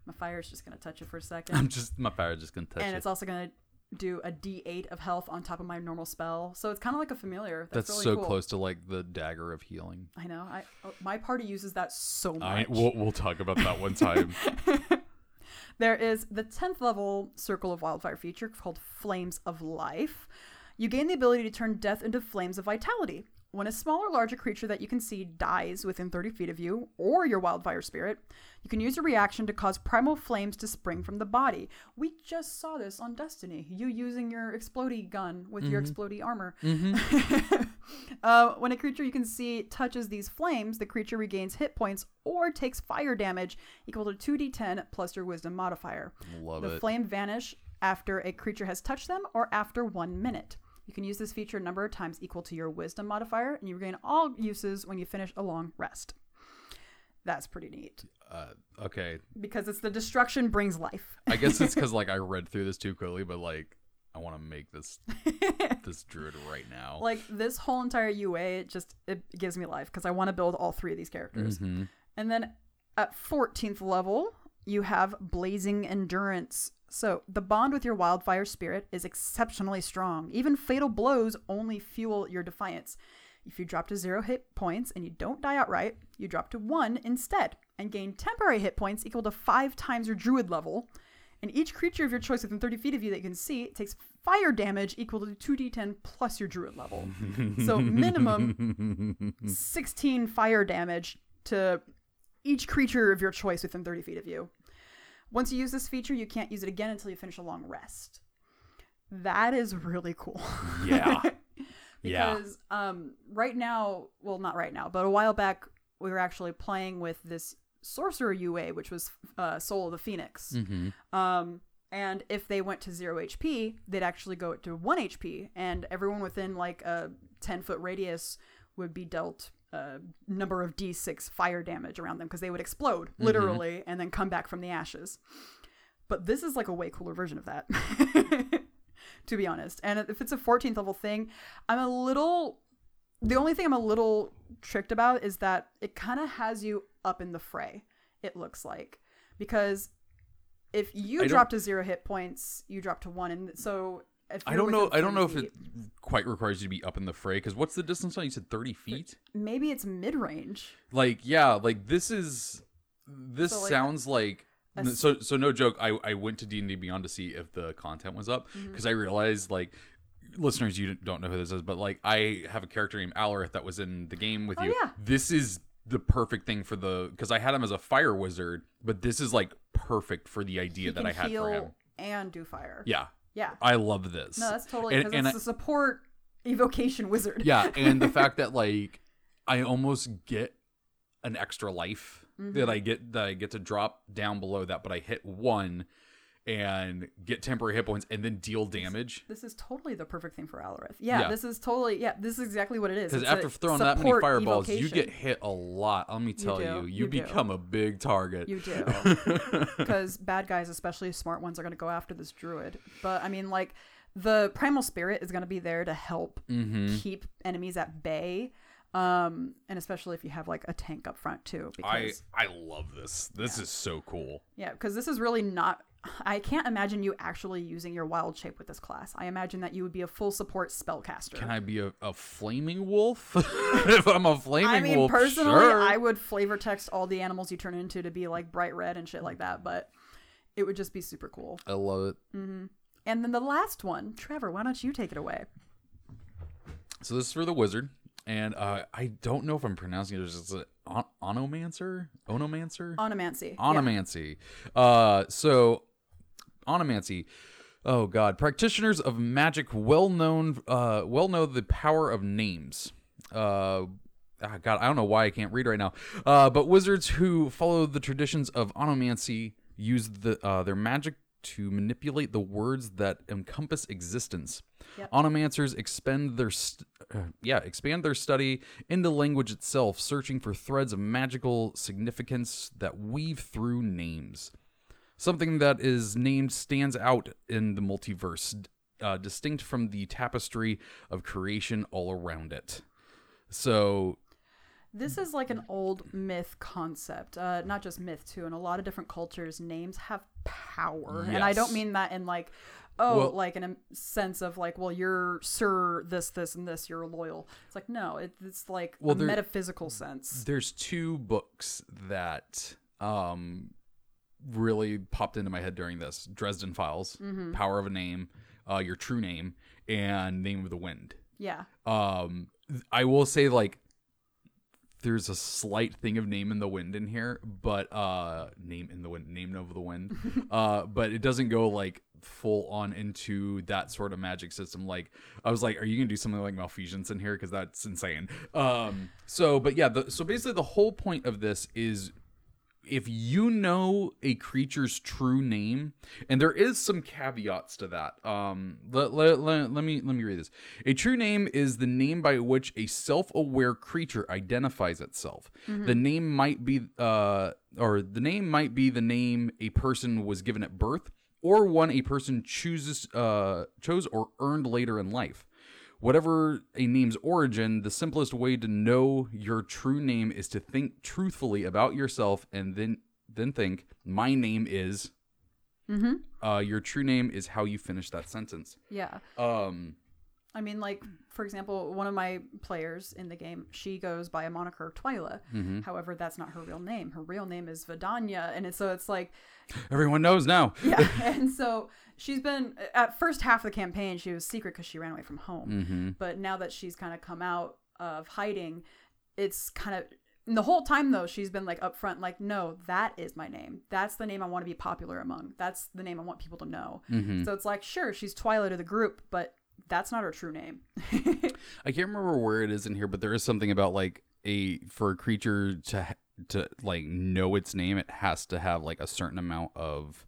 my fire's just going to touch you for a second. I'm just my fire just gonna touch it. and it. it's also going to do a d8 of health on top of my normal spell. So it's kind of like a familiar. That's, That's really so cool. close to like the dagger of healing. I know. I oh, my party uses that so much. I we'll, we'll talk about that one time. <laughs> <laughs> There is the 10th level Circle of Wildfire feature called Flames of Life. You gain the ability to turn death into flames of vitality. When a small or larger creature that you can see dies within 30 feet of you, or your wildfire spirit, you can use a reaction to cause primal flames to spring from the body. We just saw this on Destiny. You using your explodey gun with your explodey armor. <laughs> uh, when a creature you can see touches these flames, the creature regains hit points or takes fire damage equal to 2d10 plus your wisdom modifier. Love the it. flame vanish after a creature has touched them or after one minute. You can use this feature a number of times equal to your wisdom modifier, and you regain all uses when you finish a long rest. That's pretty neat Uh, okay, because it's the destruction brings life. I guess it's because <laughs> like I read through this too quickly, but like I want to make this <laughs> this druid right now. like this whole entire UA, it just it gives me life because I want to build all three of these characters. Mhm. And then at 14th level, you have Blazing Endurance. So the bond with your wildfire spirit is exceptionally strong. Even fatal blows only fuel your defiance. If you drop to zero hit points and you don't die outright, you drop to one instead and gain temporary hit points equal to five times your druid level. And each creature of your choice within 30 feet of you that you can see takes fire damage equal to 2d10 plus your druid level. so <laughs> minimum 16 fire damage to each creature of your choice within 30 feet of you. Once you use this feature, you can't use it again until you finish a long rest. That is really cool. Yeah. <laughs> Yeah. because um, right now, well, not right now, but a while back, we were actually playing with this sorcerer UA, which was uh, Soul of the Phoenix. hmm Um, and if they went to zero HP, they'd actually go to one HP, and everyone within like a 10 foot radius would be dealt a number of d6 fire damage around them because they would explode mm-hmm. literally and then come back from the ashes. But this is like a way cooler version of that, <laughs> to be honest. And if it's a 14th level thing, I'm a little. The only thing I'm a little tricked about is that it kind of has you up in the fray, it looks like. Because if you I don't- drop to zero hit points, you drop to one. And so. I don't know. I don't know 30 if it quite requires you to be up in the fray. Because what's the distance on? You said thirty feet. maybe it's mid range. Like yeah, like this is. This So, like, sounds like. a So so no joke. I I went to D and D Beyond to see if the content was up Mm-hmm. because I realized like. Listeners, you don't know who this is, but like I have a character named Alarith that was in the game with Oh, you. yeah. This is the perfect thing for the because I had him as a fire wizard, but this is like perfect for the idea He that I had for him. and do fire. Yeah, Yeah. I love this. No, that's totally because it's I- a support evocation wizard. yeah and the <laughs> fact that like i almost get an extra life Mm-hmm. that i get that i get to drop down below that but i hit one and get temporary hit points and then deal damage This is totally the perfect thing for Alarith. Yeah, Yeah. this is totally yeah. This is exactly what it is. because after throwing that many fireballs you get hit a lot let me tell you do. you, You do. become a big target You do. <laughs> because bad guys, especially smart ones, are going to go after this druid. But I mean, like the primal spirit is going to be there to help mm-hmm. keep enemies at bay. Um, and especially if you have like a tank up front too, i because i love this this is so cool yeah, because this is really not. I can't imagine you actually using your wild shape with this class. I imagine that you would be a full support spellcaster. can i be a, a flaming wolf <laughs> if i'm a flaming I mean, wolf personally, sure. I would flavor text all the animals you turn into to be like bright red and shit like that, but it would just be super cool. I love it And then the last one, Trevor, why don't you take it away? So this is for the wizard, and uh, I don't know if I'm pronouncing it. It's an on- onomancer, onomancer, Onomancy. Yeah. onomancy. Uh, so onomancy. Oh God, practitioners of magic, well known, uh, well know the power of names. Uh, ah, God, I don't know why I can't read right now. Uh, but wizards who follow the traditions of onomancy use the uh, their magic to manipulate the words that encompass existence. Yep. Onomancers expend their st- uh, yeah expand their study into language itself, searching for threads of magical significance that weave through names. Something that is named stands out in the multiverse, uh, distinct from the tapestry of creation all around it. So This is like an old myth concept, uh, not just myth too. In a lot of different cultures, names have power, and I don't mean that in like, oh, Well- like in a sense of like, well, you're sir this, this, and this. You're loyal. It's like no, it, it's like Well, a there- metaphysical sense. there's two books that um really popped into my head during this. Dresden files power of a name uh your true name and name of the wind. Yeah, um i will say like there's a slight thing of name in the wind in here but uh name in the wind name of the wind. <laughs> Uh but it doesn't go like full on into that sort of magic system. Like i was like are you gonna do something like malfeasance in here? Because that's insane. Um so but yeah the, so basically the whole point of this is if you know a creature's true name, and there is some caveats to that. Um, let, let, let, let me let me read this. A true name is the name by which a self-aware creature identifies itself. The name might be uh, or the name might be the name a person was given at birth, or one a person chooses uh, chose or earned later in life. Whatever a name's origin, the simplest way to know your true name is to think truthfully about yourself and then then think, my name is Mm-hmm. uh, your true name is how you finish that sentence. Yeah. Um I mean, like for example, one of my players in the game, she goes by a moniker Twyla. Mm-hmm. However, that's not her real name. Her real name is Vidanya, and so it's like, everyone knows now. yeah. <laughs> and so she's been at first half of the campaign, she was secret because she ran away from home. Mm-hmm. But now that she's kind of come out of hiding, it's kind of the whole time though she's been like upfront, like, no, that is my name. That's the name I want to be popular among. That's the name I want people to know. Mm-hmm. So it's like, sure, she's twilight of the group, but that's not her true name. <laughs> I can't remember where it is in here, but there is something about like a for a creature to to like know its name, it has to have like a certain amount of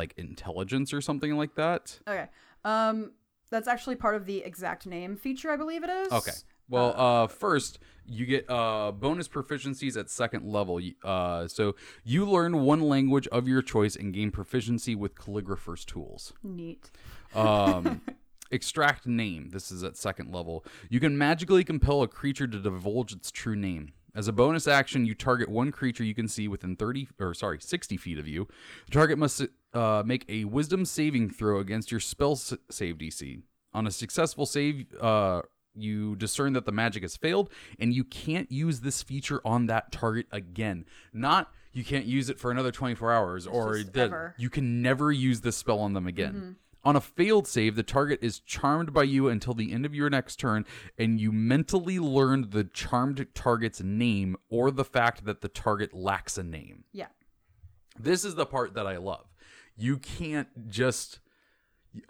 like intelligence or something like that. Okay. Um, that's actually part of the extract name feature, I believe it is. Okay. Well, uh, first you get uh bonus proficiencies at second level. Uh, so you learn one language of your choice and gain proficiency with calligrapher's tools. Neat. Um, <laughs> extract name. This is at second level. You can magically compel a creature to divulge its true name. As a bonus action, you target one creature you can see within 30 or sorry, 60 feet of you. The target must uh, make a wisdom saving throw against your spell save DC. On a successful save, uh, you discern that the magic has failed and you can't use this feature on that target again. Not you can't use it for another 24 hours or that you can never use this spell on them again. On a failed save, the target is charmed by you until the end of your next turn, and you mentally learned the charmed target's name or the fact that the target lacks a name. Yeah. This is the part that I love. You can't just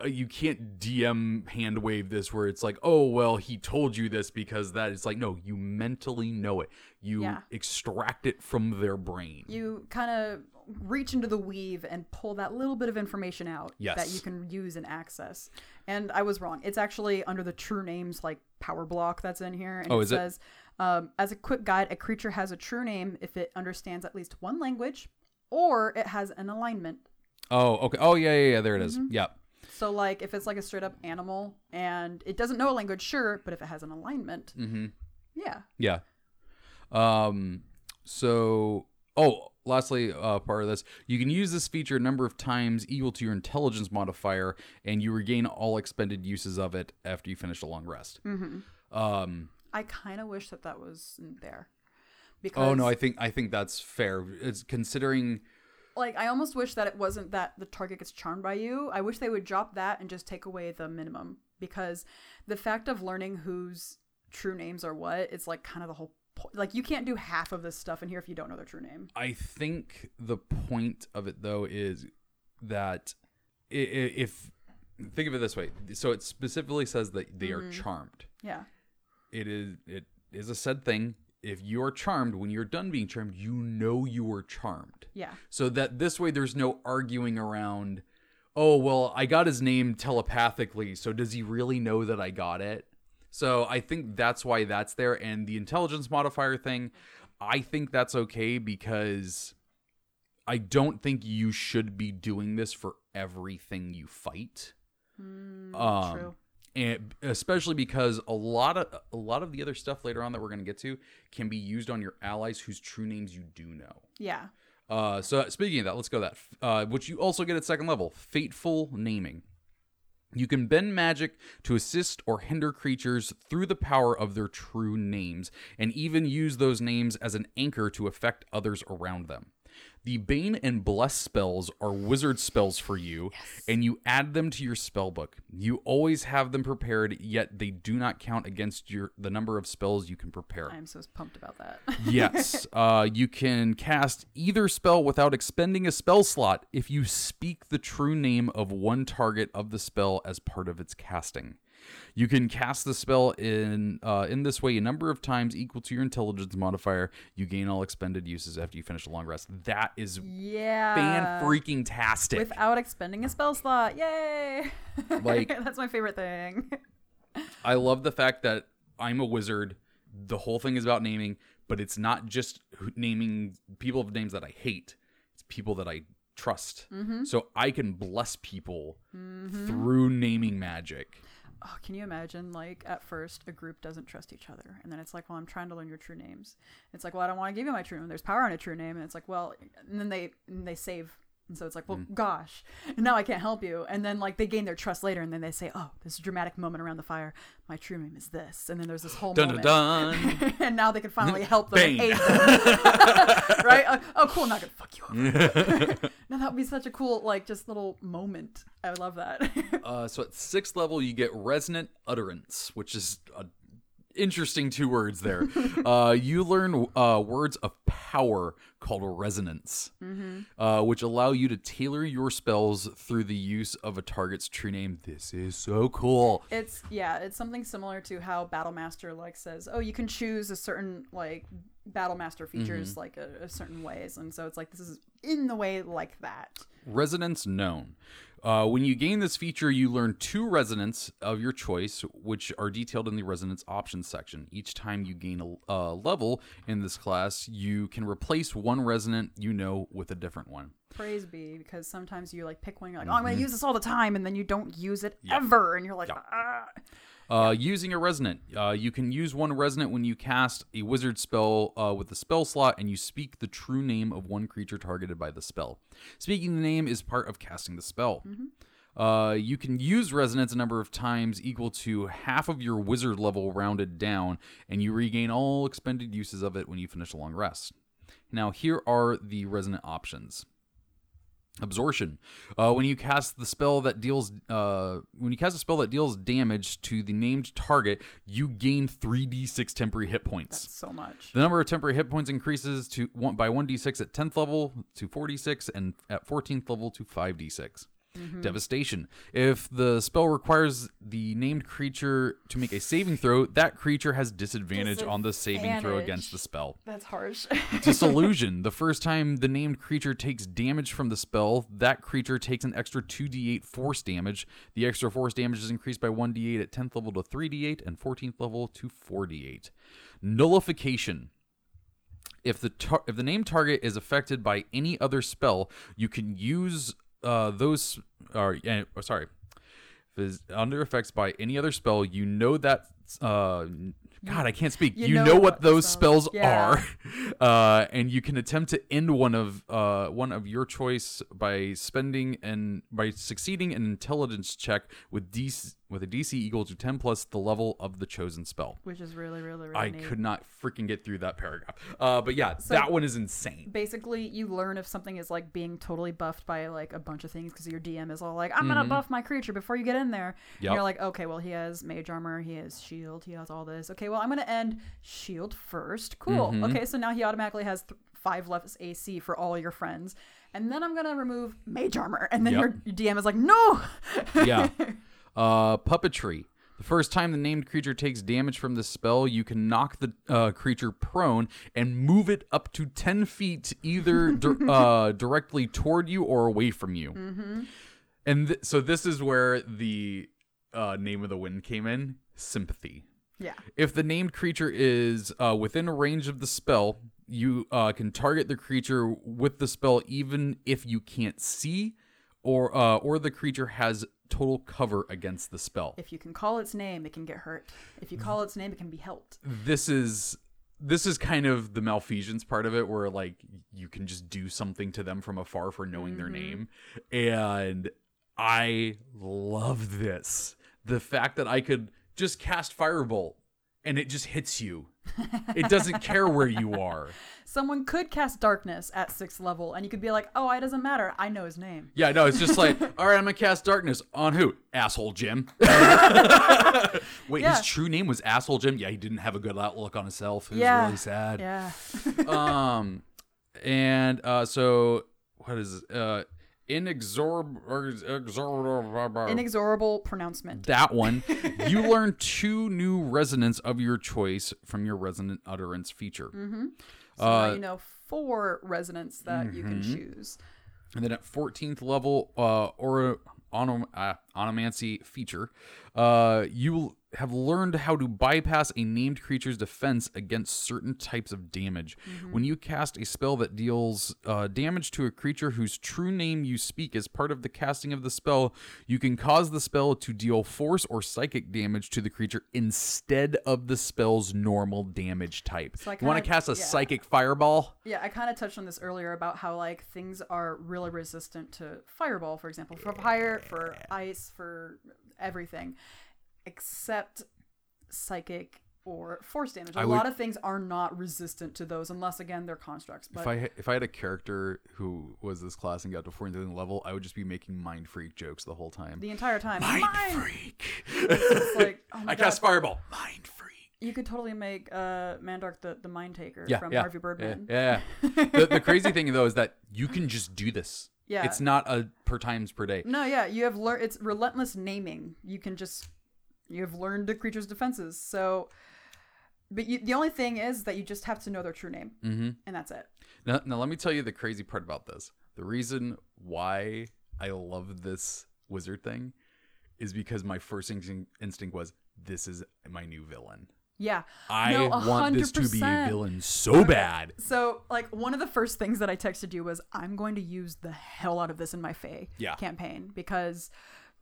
uh, you can't DM hand wave this where it's like, oh well, he told you this because that. It's like, no, you mentally know it. You Yeah. extract it from their brain. You kind of reach into the weave and pull that little bit of information out Yes. that you can use and access. And I was wrong. It's actually under the true names like power block that's in here. And Oh, it is it? says, um, as a quick guide, a creature has a true name if it understands at least one language or it has an alignment. Oh, okay. Oh yeah, yeah, yeah. There it is. Mm-hmm. Yep. So, like, if it's like a straight up animal and it doesn't know a language, sure, but if it has an alignment, Mm-hmm. yeah. Yeah. Um. So, oh, lastly, uh, part of this, you can use this feature a number of times equal to your intelligence modifier, and you regain all expended uses of it after you finish a long rest. Mm-hmm. Um. I kind of wish that that was there. Because, Oh no, I think I think that's fair. It's considering. Like, I almost wish that it wasn't that the target gets charmed by you. I wish they would drop that and just take away the minimum. Because the fact of learning whose true names are what, it's like kind of the whole point. Like, you can't do half of this stuff in here if you don't know their true name. I think the point of it though is that if think of it this way, so it specifically says that they are mm-hmm. charmed. Yeah. it is it is a said thing if you're charmed when you're done being charmed you know you were charmed Yeah. so that this way there's no arguing around oh well i got his name telepathically so does he really know that i got it so i think that's why that's there and the intelligence modifier thing i think that's okay because i don't think you should be doing this for everything you fight Mm, um, true. And especially because a lot of a lot of the other stuff later on that we're going to get to can be used on your allies whose true names you do know. Yeah. Uh, so speaking of that, let's go that uh, which you also get at second level, fateful naming. You can bend magic to assist or hinder creatures through the power of their true names, and even use those names as an anchor to affect others around them. The Bane and Bless spells are wizard spells for you, and you add them to your spell book. You always have them prepared, yet they do not count against your the number of spells you can prepare. I'm so pumped about that. <laughs> yes, uh, you can cast either spell without expending a spell slot if you speak the true name of one target of the spell as part of its casting. You can cast the spell in uh, in this way a number of times equal to your intelligence modifier. You gain all expended uses after you finish a long rest. That is yeah. fan freaking tastic. Without expending a spell slot. Yay! <laughs> Like- that's my favorite thing. <laughs> I love the fact that I'm a wizard. The whole thing is about naming, but it's not just naming people of names that I hate. It's people that I trust. So I can bless people through naming magic. Oh, can you imagine? Like at first, a group doesn't trust each other, and then it's like, "Well, I'm trying to learn your true names." It's like, "Well, I don't want to give you my true name. There's power in a true name." And it's like, "Well," and then they and they save, and so it's like, "Well, Mm. gosh, now I can't help you." And then like they gain their trust later, and then they say, "Oh, this dramatic moment around the fire. My true name is this," and then there's this whole Dun dun moment. dun. <laughs> and now they can finally help them them. <laughs> right? Uh, oh, cool. Not gonna fuck you up. <laughs> now that would be such a cool, like, just little moment. I love that. Uh, so at sixth level, you get resonant utterance, which is a interesting two words there. <laughs> uh, you learn uh, words of power called resonants, uh, which allow you to tailor your spells through the use of a target's true name. This is so cool. It's yeah, it's something similar to how Battlemaster like says, oh, you can choose a certain like Battlemaster features like a, a certain ways, and so it's like this is in the way like that. Resonants known. Uh, when you gain this feature, you learn two resonants of your choice, which are detailed in the resonance options section. Each time you gain a uh, level in this class, you can replace one resonant you know with a different one. Praise be, because sometimes you like pick one, you're like, oh, I'm gonna use this all the time, and then you don't use it ever, and you're like, ah. Uh, using a resonant. Uh, you can use one resonant when you cast a wizard spell uh, with the spell slot and you speak the true name of one creature targeted by the spell. Speaking the name is part of casting the spell. Uh, you can use resonance a number of times equal to half of your wizard level rounded down, and you regain all expended uses of it when you finish a long rest. Now, here are the resonant options. Absorption. Uh, when you cast the spell that deals, uh, when you cast a spell that deals damage to the named target, you gain three d6 temporary hit points. so much. The number of temporary hit points increases to one by one d6 at 10th level to 4d6, and at 14th level to 5d6. Mm-hmm. Devastation. If the spell requires the named creature to make a saving throw, that creature has disadvantage on the saving throw against the spell. That's harsh. <laughs> Disillusion. The first time the named creature takes damage from the spell, that creature takes an extra 2d8 force damage. The extra force damage is increased by 1d8 at 10th level to 3d8 and 14th level to 4d8. Nullification. If the tar- if the named target is affected by any other spell, you can use uh, those. are uh, sorry, if is under effects by any other spell, you know that. Uh, God, I can't speak. You You, know know, what what those spells- spells yeah. are, <laughs> uh, and you can attempt to end one of uh, one of your choice by spending and by succeeding an intelligence check with DC with a DC equal to ten plus the level of the chosen spell. Which is really, really, really I neat. could not freaking get through that paragraph. Uh, but yeah, that one is insane. basically you learn if something is like being totally buffed by like a bunch of things because your DM is all like, I'm gonna buff my creature before you get in there. Mm-hmm. Yep. you're like, okay, well he has mage armor, he has shield, he has all this. Okay, well I'm gonna end shield first. Cool. Mm-hmm. Okay, so now he automatically has th- five less AC for all your friends, and then I'm gonna remove mage armor, and then Yep. your DM is like, no. yeah. <laughs> Uh, puppetry. The first time the named creature takes damage from the spell, you can knock the uh, creature prone and move it up to 10 feet either <laughs> uh, directly toward you or away from you. And th- so this is where the uh, name of the wind came in sympathy. yeah. If the named creature is uh, within range of the spell, you uh, can target the creature with the spell even if you can't see, or uh, or the creature has total cover against the spell. If you can call its name, it can get hurt. If you call its name, it can be helped. This is this is kind of the malfeasance part of it, where like you can just do something to them from afar for knowing their mm-hmm. name, and I love this. The fact that I could just cast firebolt and it just hits you. <laughs> It doesn't care where you are. Someone could cast darkness at sixth level, and you could be like, "Oh, it doesn't matter. I know his name." Yeah, no, it's just like, <laughs> all right, I'm gonna cast darkness on who? Asshole Jim. <laughs> Wait, Yeah. his true name was Asshole Jim. Yeah, he didn't have a good outlook on himself. It was Yeah. really sad. Yeah. um, and uh, so what is uh, inexorable, Inexorable pronouncement. that one. <laughs> you learn two new resonants of your choice from your resonant utterance feature. So now Uh, you know four resonants that you can mhm. choose. And then at 14th level, uh, or onom- uh, onomancy feature, uh, you have learned how to bypass a named creature's defense against certain types of damage. When you cast a spell that deals uh, damage to a creature whose true name you speak as part of the casting of the spell, you can cause the spell to deal force or psychic damage to the creature instead of the spell's normal damage type. So I you want to cast a yeah. psychic fireball? Yeah, I kind of touched on this earlier about how like things are really resistant to fireball, for example, for fire, for ice, for everything, except psychic or force damage. A I lot would- of things are not resistant to those, unless again they're constructs. But if I if I had a character who was this class and got to 14th level, I would just be making mind freak jokes the whole time. the entire time, mind mine. freak. It's <laughs> like, oh I god, cast fireball. Mind freak. you could totally make uh Mentok the the mind taker Yeah, from yeah, Harvey Birdman. Yeah. yeah. the, the crazy thing though is that you can just do this. Yeah. It's not a per times per day. No, yeah, you have learned. It's relentless naming. You can just you have learned the creature's defenses. So, but you, the only thing is that you just have to know their true name, Mm-hmm. and that's it. Now, now let me tell you the crazy part about this. The reason why I love this wizard thing is because my first instinct, instinct was this is my new villain. Yeah. I No, want this to be a villain so bad. So, like, one of the first things that I texted you was, I'm going to use the hell out of this in my Fae Yeah. campaign because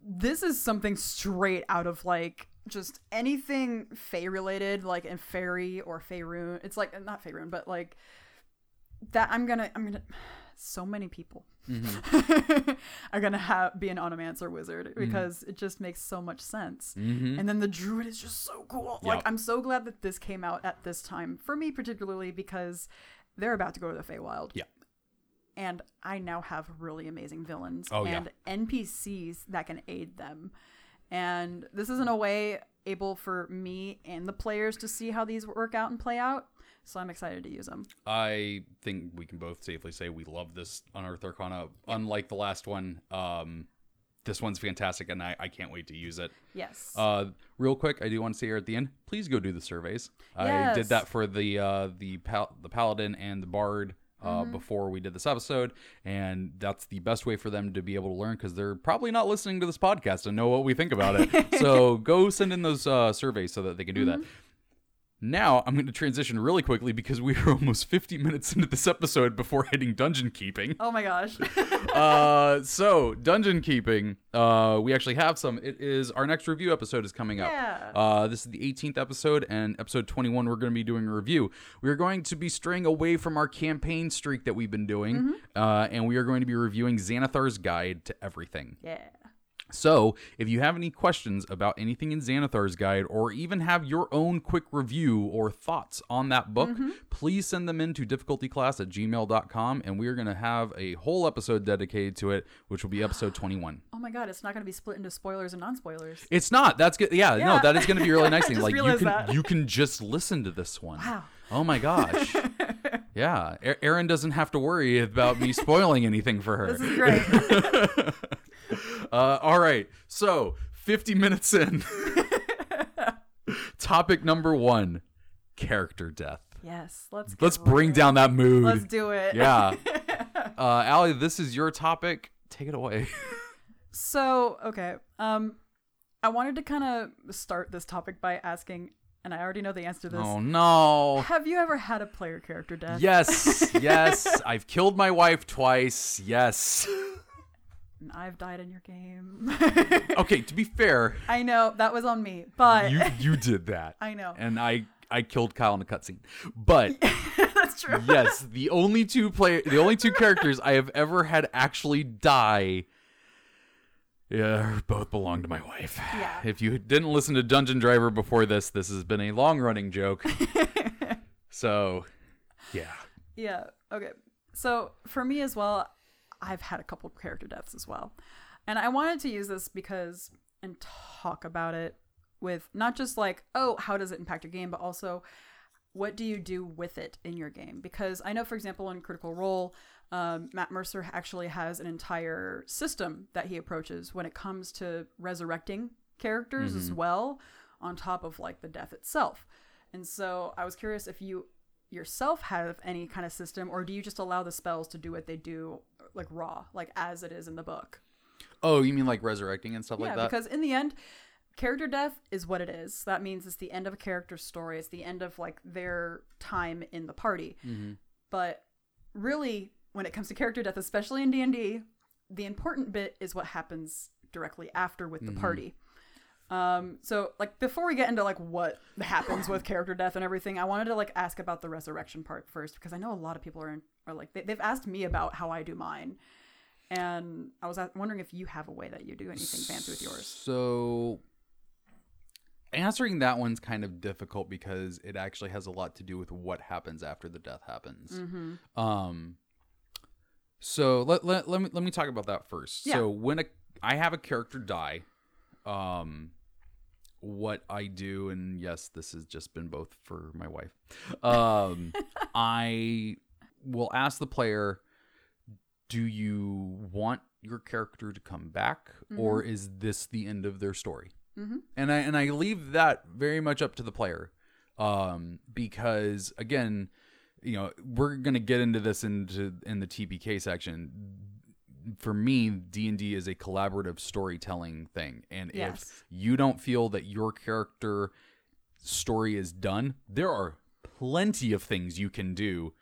this is something straight out of, like, just anything Fae related, like in Fairy or Faerun. It's like, not Faerun, but like, that I'm gonna, I'm gonna, <sighs> so many people Mm-hmm. <laughs> are gonna have be an onomancer wizard because it just makes so much sense. Mm-hmm. And then the druid is just so cool. Yeah. Like I'm so glad that this came out at this time for me particularly because they're about to go to the Feywild. Yeah. And I now have really amazing villains Oh, yeah. and NPCs that can aid them. And this is in a way able for me and the players to see how these work out and play out. So I'm excited to use them. I think we can both safely say we love this Unearthed Arcana. Unlike the last one, um, this one's fantastic, and I, I can't wait to use it. Yes. Uh, real quick, I do want to say here at the end, please go do the surveys. I did that for the uh, the pal- the paladin and the bard uh, Mm-hmm. before we did this episode, and that's the best way for them to be able to learn because they're probably not listening to this podcast and know what we think about it. <laughs> so go send in those uh, surveys so that they can do Mm-hmm. that. Now I'm going to transition really quickly because we are <laughs> almost 50 minutes into this episode before hitting dungeon keeping oh my gosh. <laughs> <laughs> uh, so dungeon keeping. Uh, we actually have some. It is our next review episode is coming up. Yeah. Uh, this is the 18th episode, and episode 21 we're going to be doing a review. We are going to be straying away from our campaign streak that we've been doing, uh, and we are going to be reviewing Xanathar's Guide to Everything. yeah. So, if you have any questions about anything in Xanathar's Guide, or even have your own quick review or thoughts on that book, mm-hmm. please send them in to difficultyclass at gmail.com, and we are going to have a whole episode dedicated to it, which will be episode <gasps> 21. Oh my god, it's not going to be split into spoilers and non-spoilers. It's not. That's good. Yeah, no, that is going to be a really nice <laughs> thing. like you can that. you can just listen to this one. Wow. Oh my gosh. <laughs> yeah, Erin doesn't have to worry about me spoiling anything for her. This is great. <laughs> Uh, all right. So, 50 minutes in. <laughs> Topic number one character death. yes, let's get Let's bring down that mood. Let's do it. yeah. <laughs> Uh, Allie, this is your topic. Take it away. <laughs> So, okay. Um I wanted to kind of start this topic by asking and I already know the answer to this. oh, no. Have you ever had a player character death? Yes. Yes. I've killed my wife twice. Yes. And I've died in your game. <laughs> Okay, to be fair, I know that was on me, but you you did that. <laughs> I know. And I I killed Kyle in a cutscene. But <laughs> That's true. yes, the only two play the only two characters I have ever had actually die Yeah, both belong to my wife. Yeah. If you didn't listen to Dungeon Driver before this, this has been a long running joke. so, yeah. Yeah. Okay. So for me as well, I've had a couple character deaths as well. And I wanted to use this because and talk about it with not just like, oh, how does it impact your game, but also what do you do with it in your game? Because I know, for example, in Critical Role, um, Matt Mercer actually has an entire system that he approaches when it comes to resurrecting characters as well, on top of like the death itself. And so I was curious if you yourself have any kind of system, or do you just allow the spells to do what they do, like raw, like as it is in the book? Oh, you mean like resurrecting and stuff yeah, like that? because in the end, character death is what it is. That means it's the end of a character's story. It's the end of like their time in the party. Mm-hmm. But really, when it comes to character death, especially in D and D, the important bit is what happens directly after with the Mm-hmm. party. Um, so like before we get into like what happens with character death and everything, I wanted to like ask about the resurrection part first because I know a lot of people are are like they, they've asked me about how I do mine, and I was wondering if you have a way that you do anything fancy with yours. So answering that one's kind of difficult because it actually has a lot to do with what happens after the death happens. Mm-hmm. Um so let, let, let me let me talk about that first. Yeah. So when a I have a character die, um what I do and yes, this has just been both for my wife. Um <laughs> I will ask the player do you want your character to come back or is this the end of their story? Mhm. And I and I leave that very much up to the player. Um because again, you know, we're going to get into this into in the TPK section. For me, D&D is a collaborative storytelling thing. And Yes. if you don't feel that your character story is done, there are plenty of things you can do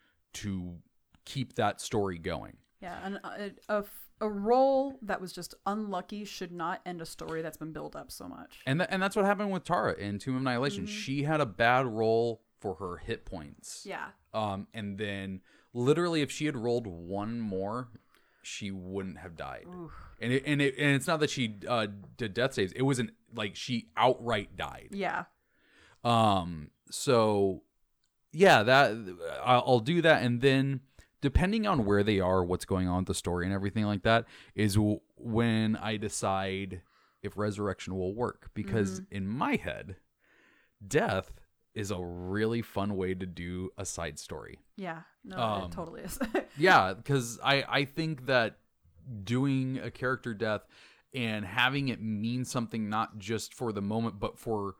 to keep that story going. Yeah, and a, a, a role that was just unlucky should not end a story that's been built up so much. And th- and that's what happened with Tara in Tomb of Annihilation. She had a bad roll for her hit points. Yeah, Um, and then literally, if she had rolled one more, she wouldn't have died. And it, and it and it's not that she uh, did death saves. It wasn't like she outright died. yeah, Um, so yeah, that I'll do that, and then depending on where they are, what's going on with the story, and everything like that, is w- when I decide if resurrection will work. Because in my head, death is a really fun way to do a side story. yeah. No, Um, it totally is. <laughs> Yeah, because I I think that doing a character death and having it mean something not just for the moment but for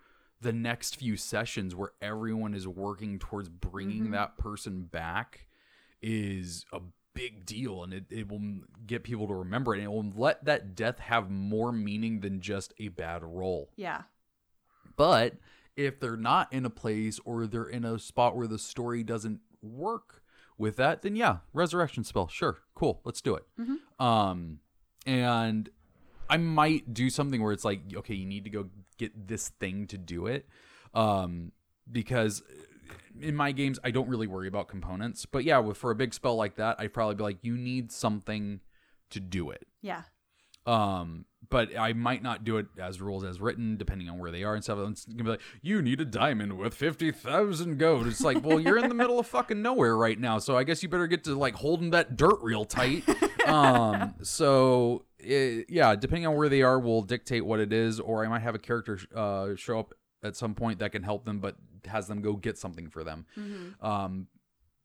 the next few sessions where everyone is working towards bringing that person back is a big deal and it, it will get people to remember it and it will let that death have more meaning than just a bad roll yeah, but if they're not in a place or they're in a spot where the story doesn't work with that, then yeah, resurrection spell. Sure. Cool. Let's do it. Um and I might do something where it's like, okay, you need to go get this thing to do it. Um because in my games I don't really worry about components. But yeah, with for a big spell like that, I'd probably be like, you need something to do it. yeah, Um, but I might not do it as rules as written, depending on where they are and stuff. It's gonna be like, you need a diamond with fifty thousand gold. It's like, well, you're in the middle of fucking nowhere right now, so I guess you better get to like holding that dirt real tight. <laughs> um, so it, yeah, depending on where they are, will dictate what it is, or I might have a character uh show up at some point that can help them, but has them go get something for them. Um,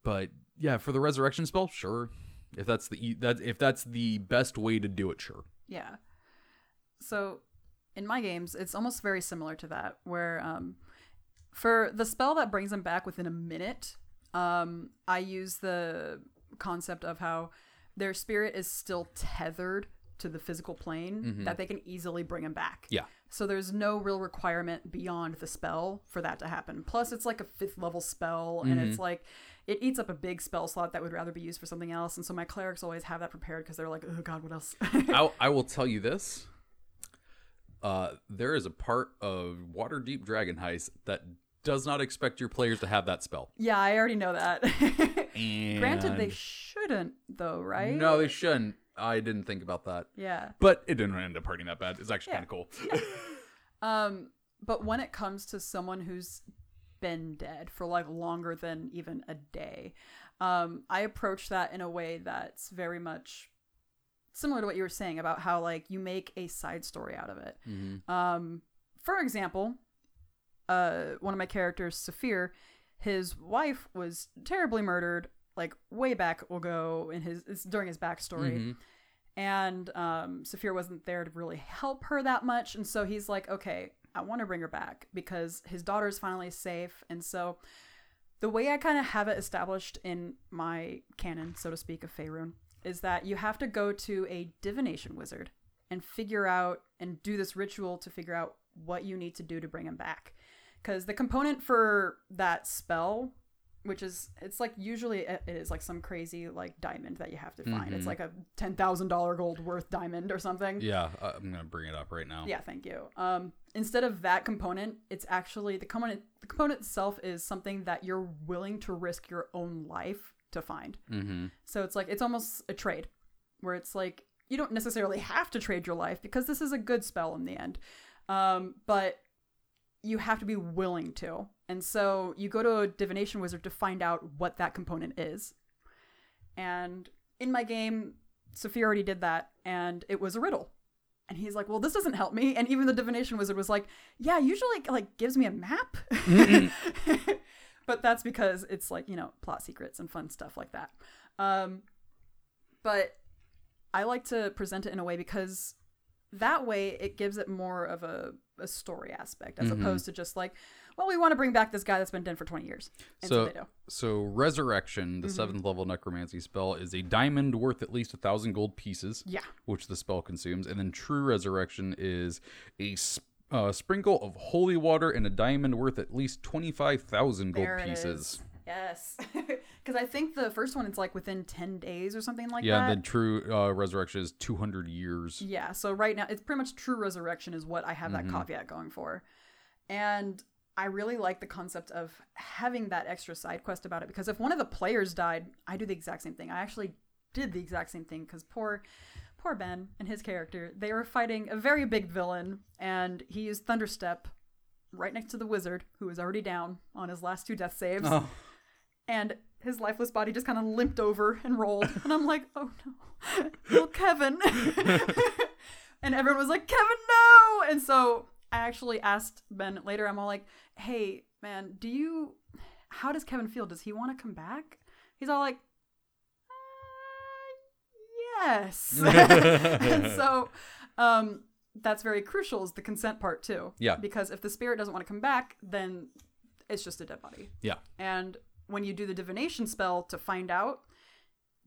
but yeah, for the resurrection spell, sure. If that's the that if that's the best way to do it, sure. yeah. So, in my games, it's almost very similar to that, where um, for the spell that brings them back within a minute, um, I use the concept of how their spirit is still tethered to the physical plane, that they can easily bring him back. Yeah. So there's no real requirement beyond the spell for that to happen. Plus, it's like a fifth level spell, and it's like it eats up a big spell slot that would rather be used for something else. And so my clerics always have that prepared because they're like, oh god, what else? <laughs> I, I will tell you this. Uh, there is a part of Waterdeep Dragon Heist that does not expect your players to have that spell. yeah, I already know that. And <laughs> Granted, they shouldn't though, right? no, they shouldn't. I didn't think about that. Yeah. But it didn't end up hurting that bad. It's actually Yeah. kind of cool. <laughs> Um, but when it comes to someone who's been dead for like longer than even a day, um, I approach that in a way that's very much similar to what you were saying about how like you make a side story out of it. Mhm. Um, for example, uh, one of my characters, Saphir, his wife was terribly murdered like way back will go in his it's during his backstory. Mhm. and um, Saphir wasn't there to really help her that much, and so he's like, okay, I want to bring her back because his daughter's finally safe, and so the way I kind of have it established in my canon, so to speak, of Faerun, is that you have to go to a divination wizard and figure out and do this ritual to figure out what you need to do to bring him back, because the component for that spell which is it's like usually it is like some crazy like diamond that you have to find. It's Mhm. like a ten thousand dollar gold worth diamond or something. Yeah, uh, I'm gonna bring it up right now. Yeah, thank you. Um, instead of that component, it's actually the component. The component itself is something that you're willing to risk your own life to find. Mm-hmm. So it's like it's almost a trade, where it's like you don't necessarily have to trade your life because this is a good spell in the end, um, but you have to be willing to. And so you go to a divination wizard to find out what that component is. And in my game, Sophia already did that, and it was a riddle. And he's like, "Well, this doesn't help me." And even the divination wizard was like, "Yeah, usually it, like gives me a map." <laughs> but that's because it's like, you know, plot secrets and fun stuff like that. Um but I like to present it in a way because that way it gives it more of a, a story aspect as Mhm. opposed to just like, well, we want to bring back this guy that's been dead for 20 years. And so, So- they do. So resurrection, the Mhm. seventh level necromancy spell, is a diamond worth at least a thousand gold pieces, Yeah. which the spell consumes, and then true resurrection is a uh, sprinkle of holy water and a diamond worth at least twenty five thousand gold There pieces. Is. Yes. <laughs> Because I think the first one, it's like within 10 days or something like that. yeah, that. and then true uh, resurrection is two hundred years. Yeah, so right now it's pretty much true resurrection is what I have that Mhm. caveat going for. And I really like the concept of having that extra side quest about it because if one of the players died, I do the exact same thing. I actually did the exact same thing because poor poor Ben and his character, they were fighting a very big villain and he used Thunderstep right next to the wizard who was already down on his last two death saves Oh, and his lifeless body just kind of limped over and rolled. And I'm like, oh no, little Kevin. <laughs> and everyone was like, Kevin, no. And so I actually asked Ben later, I'm all like, hey, man, do you, how does Kevin feel? Does he want to come back? He's all like, uh, yes. <laughs> and so, um, that's very crucial is the consent part too. Yeah. Because if the spirit doesn't want to come back, then it's just a dead body. yeah. And when you do the divination spell to find out,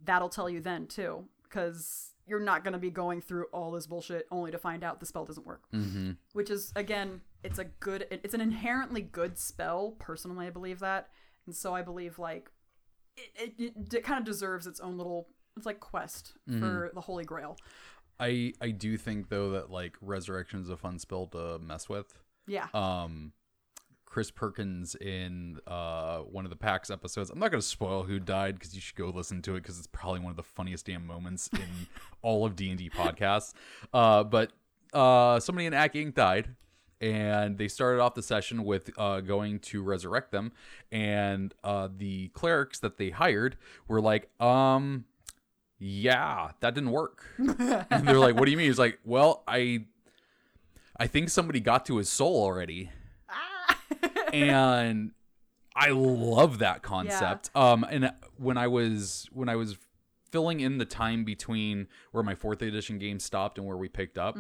that'll tell you then too, because you're not going to be going through all this bullshit only to find out the spell doesn't work. Mm-hmm. Which is again, it's a good, it's an inherently good spell. Personally, I believe that, and so I believe like it, it, it kind of deserves its own little, it's like quest for the Holy Grail. I I do think though that like resurrection is a fun spell to mess with. Yeah. um Chris Perkins in uh one of the PAX episodes. I'm not going to spoil who died because you should go listen to it because it's probably one of the funniest damn moments in <laughs> all of D&D podcasts. Uh but uh somebody in Acq Inc. died and they started off the session with uh going to resurrect them and uh the clerics that they hired were like um yeah, that didn't work. and they're like, "What do you mean?" He's like, "Well, I I think somebody got to his soul already." And I love that concept. Um, and when I was when I was filling in the time between where my fourth edition game stopped and where we picked up,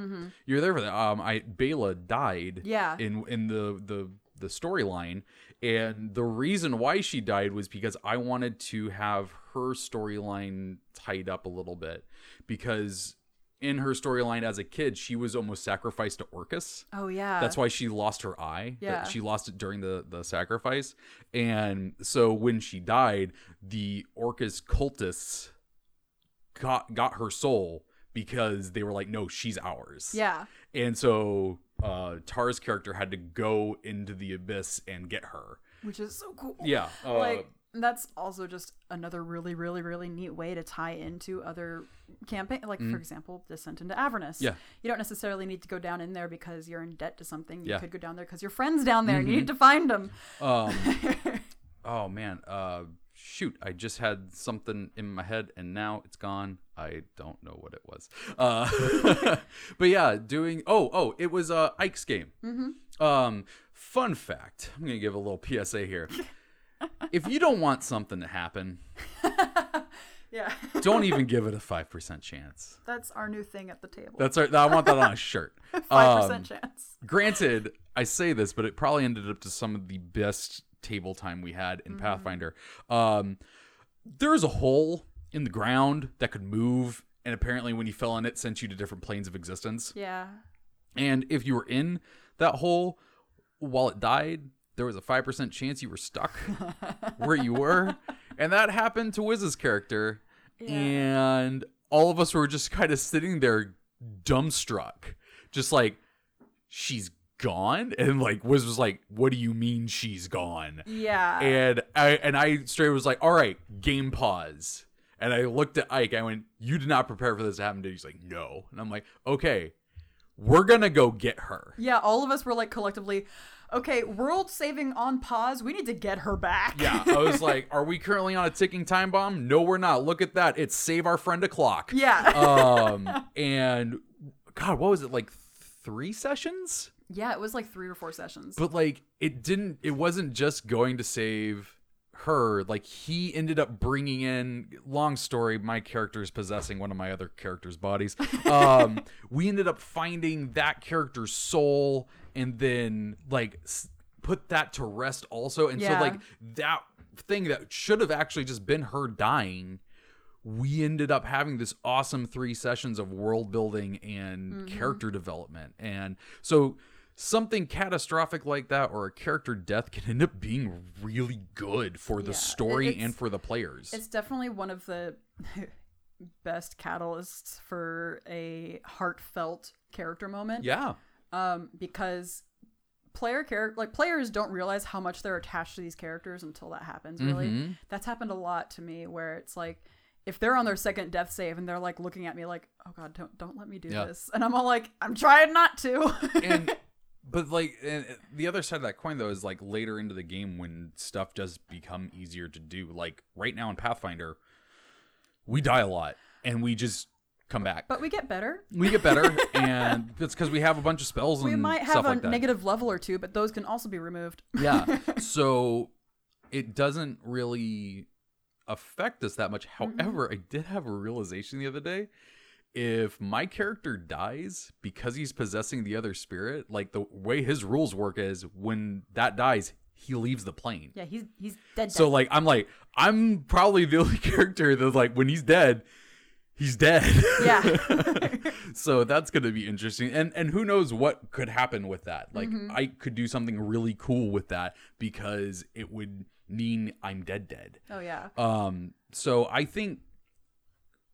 you're there for that. Um, I Bela died. Yeah. In in the the the storyline, and the reason why she died was because I wanted to have her storyline tied up a little bit because. In her storyline as a kid, she was almost sacrificed to Orcus. Oh yeah. That's why she lost her eye. Yeah. She lost it during the, the sacrifice. And so when she died, the Orcus cultists got got her soul because they were like, no, she's ours. Yeah. And so uh Tara's character had to go into the abyss and get her. Which is so cool. Yeah. Uh, Like- that's also just another really, really, really neat way to tie into other campaign. Like, for example, Descent into Avernus. Mm-hmm. Yeah. You don't necessarily need to go down in there because you're in debt to something. You Yeah. Mm-hmm. could go down there because your friend's down there and you need to find them. Um, <laughs> oh man, uh, shoot! I just had something in my head and now it's gone. I don't know what it was. Uh, <laughs> but yeah, doing. Oh, oh, it was uh, Ike's game. Mm-hmm. Um, fun fact. I'm gonna give a little PSA here. <laughs> if you don't want something to happen, <laughs> Yeah. don't even <laughs> give it a five percent chance. that's our new thing at the table. That's our, I want that on a shirt. <laughs> 5% Um, chance. granted, I say this, but it probably ended up to some of the best table time we had in Pathfinder. Um, there's a hole in the ground that could move, and apparently, when you fell in it, sent you to different planes of existence. Yeah. And if you were in that hole while it died, there was a five percent chance you were stuck where you were, and that happened to Wiz's character. And all of us were just kind of sitting there, dumbstruck, just like she's gone, and like Wiz was like, "What do you mean she's gone?" Yeah. And I and I straight was like, "All right, game pause." And I looked at Ike. I went, "You did not prepare for this to happen." Did he's like, "No." And I'm like, "Okay, we're gonna go get her." yeah, all of us were like collectively, okay, world saving on pause. We need to get her back. Yeah, I was <laughs> like, "Are we currently on a ticking time bomb?" No, we're not. Look at that. It's save our friend o'clock. Yeah. Um, <laughs> and God, what was it like? Three sessions? yeah, it was like three or four sessions. But like, it didn't. It wasn't just going to save her. Like, he ended up bringing in. Long story. My character is possessing one of my other characters' bodies. <laughs> Um, we ended up finding that character's soul, and then like s- put that to rest also. And Yeah. so like that thing that should have actually just been her dying we ended up having this awesome three sessions of world building and mm-hmm. character development. And so something catastrophic like that or a character death can end up being really good for the Yeah, story it's- and for the players. It's definitely one of the <laughs> best catalysts for a heartfelt character moment. Yeah. Um, because player character like players don't realize how much they're attached to these characters until that happens. Really, Mhm. that's happened a lot to me where it's like. If they're on their second death save and they're like looking at me like, "Oh God, don't don't let me do Yeah. this," and I'm all like, "I'm trying not to." and <laughs> but like and the other side of that coin though is like later into the game when stuff does become easier to do like right now in pathfinder we die a lot and we just come back but we get better. we get better <laughs> and it's because we have a bunch of spells and We might have stuff a like that negative level or two, but those can also be removed. yeah <laughs> so it doesn't really affect us that much mm-hmm. however i did have a realization the other day if my character dies because he's possessing the other spirit like the way his rules work is when that dies he leaves the plane Yeah, he's he's dead. so dead. like i'm like i'm probably the only <laughs> character that like when he's dead he's dead yeah. <laughs> so that's going to be interesting and and who knows what could happen with that like Mm-hmm. i could do something really cool with that because it would mean i'm dead dead oh yeah. um so i think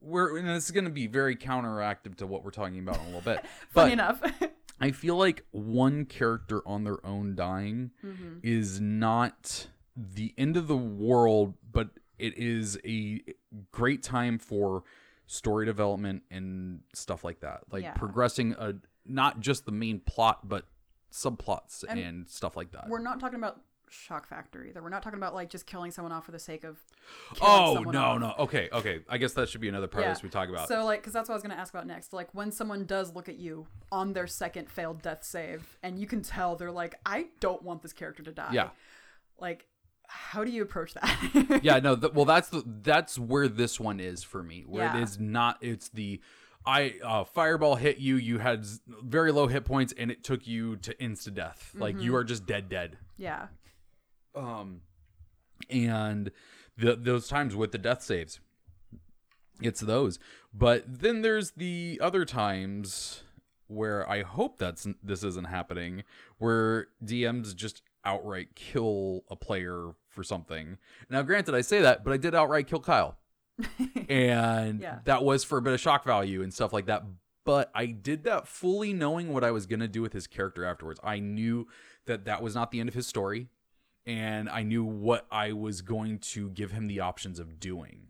we're and this is going to be very counteractive to what we're talking about in a little bit <laughs> Funny but enough. <laughs> i feel like one character on their own dying Mm-hmm. is not the end of the world but it is a great time for story development and stuff like that like Yeah. progressing a not just the main plot but subplots and, And stuff like that We're not talking about shock factor either. We're not talking about like just killing someone off for the sake of. oh no off. no okay okay i guess that should be another part Yeah. of this we talk about So like, because that's what I was gonna ask about next. Like when someone does look at you on their second failed death save, and you can tell they're like, I don't want this character to die. Yeah. Like, how do you approach that? <laughs> yeah no th- well that's the that's where this one is for me where Yeah. it is not it's the i uh fireball hit you you had z- very low hit points and it took you to insta death like Mm-hmm. you are just dead dead yeah. um and the those times with the death saves it's those but then there's the other times where i hope that's this isn't happening where dms just outright kill a player for something now granted i say that but i did outright kill kyle <laughs> and Yeah. that was for a bit of shock value and stuff like that but i did that fully knowing what i was going to do with his character afterwards i knew that that was not the end of his story and I knew what I was going to give him the options of doing.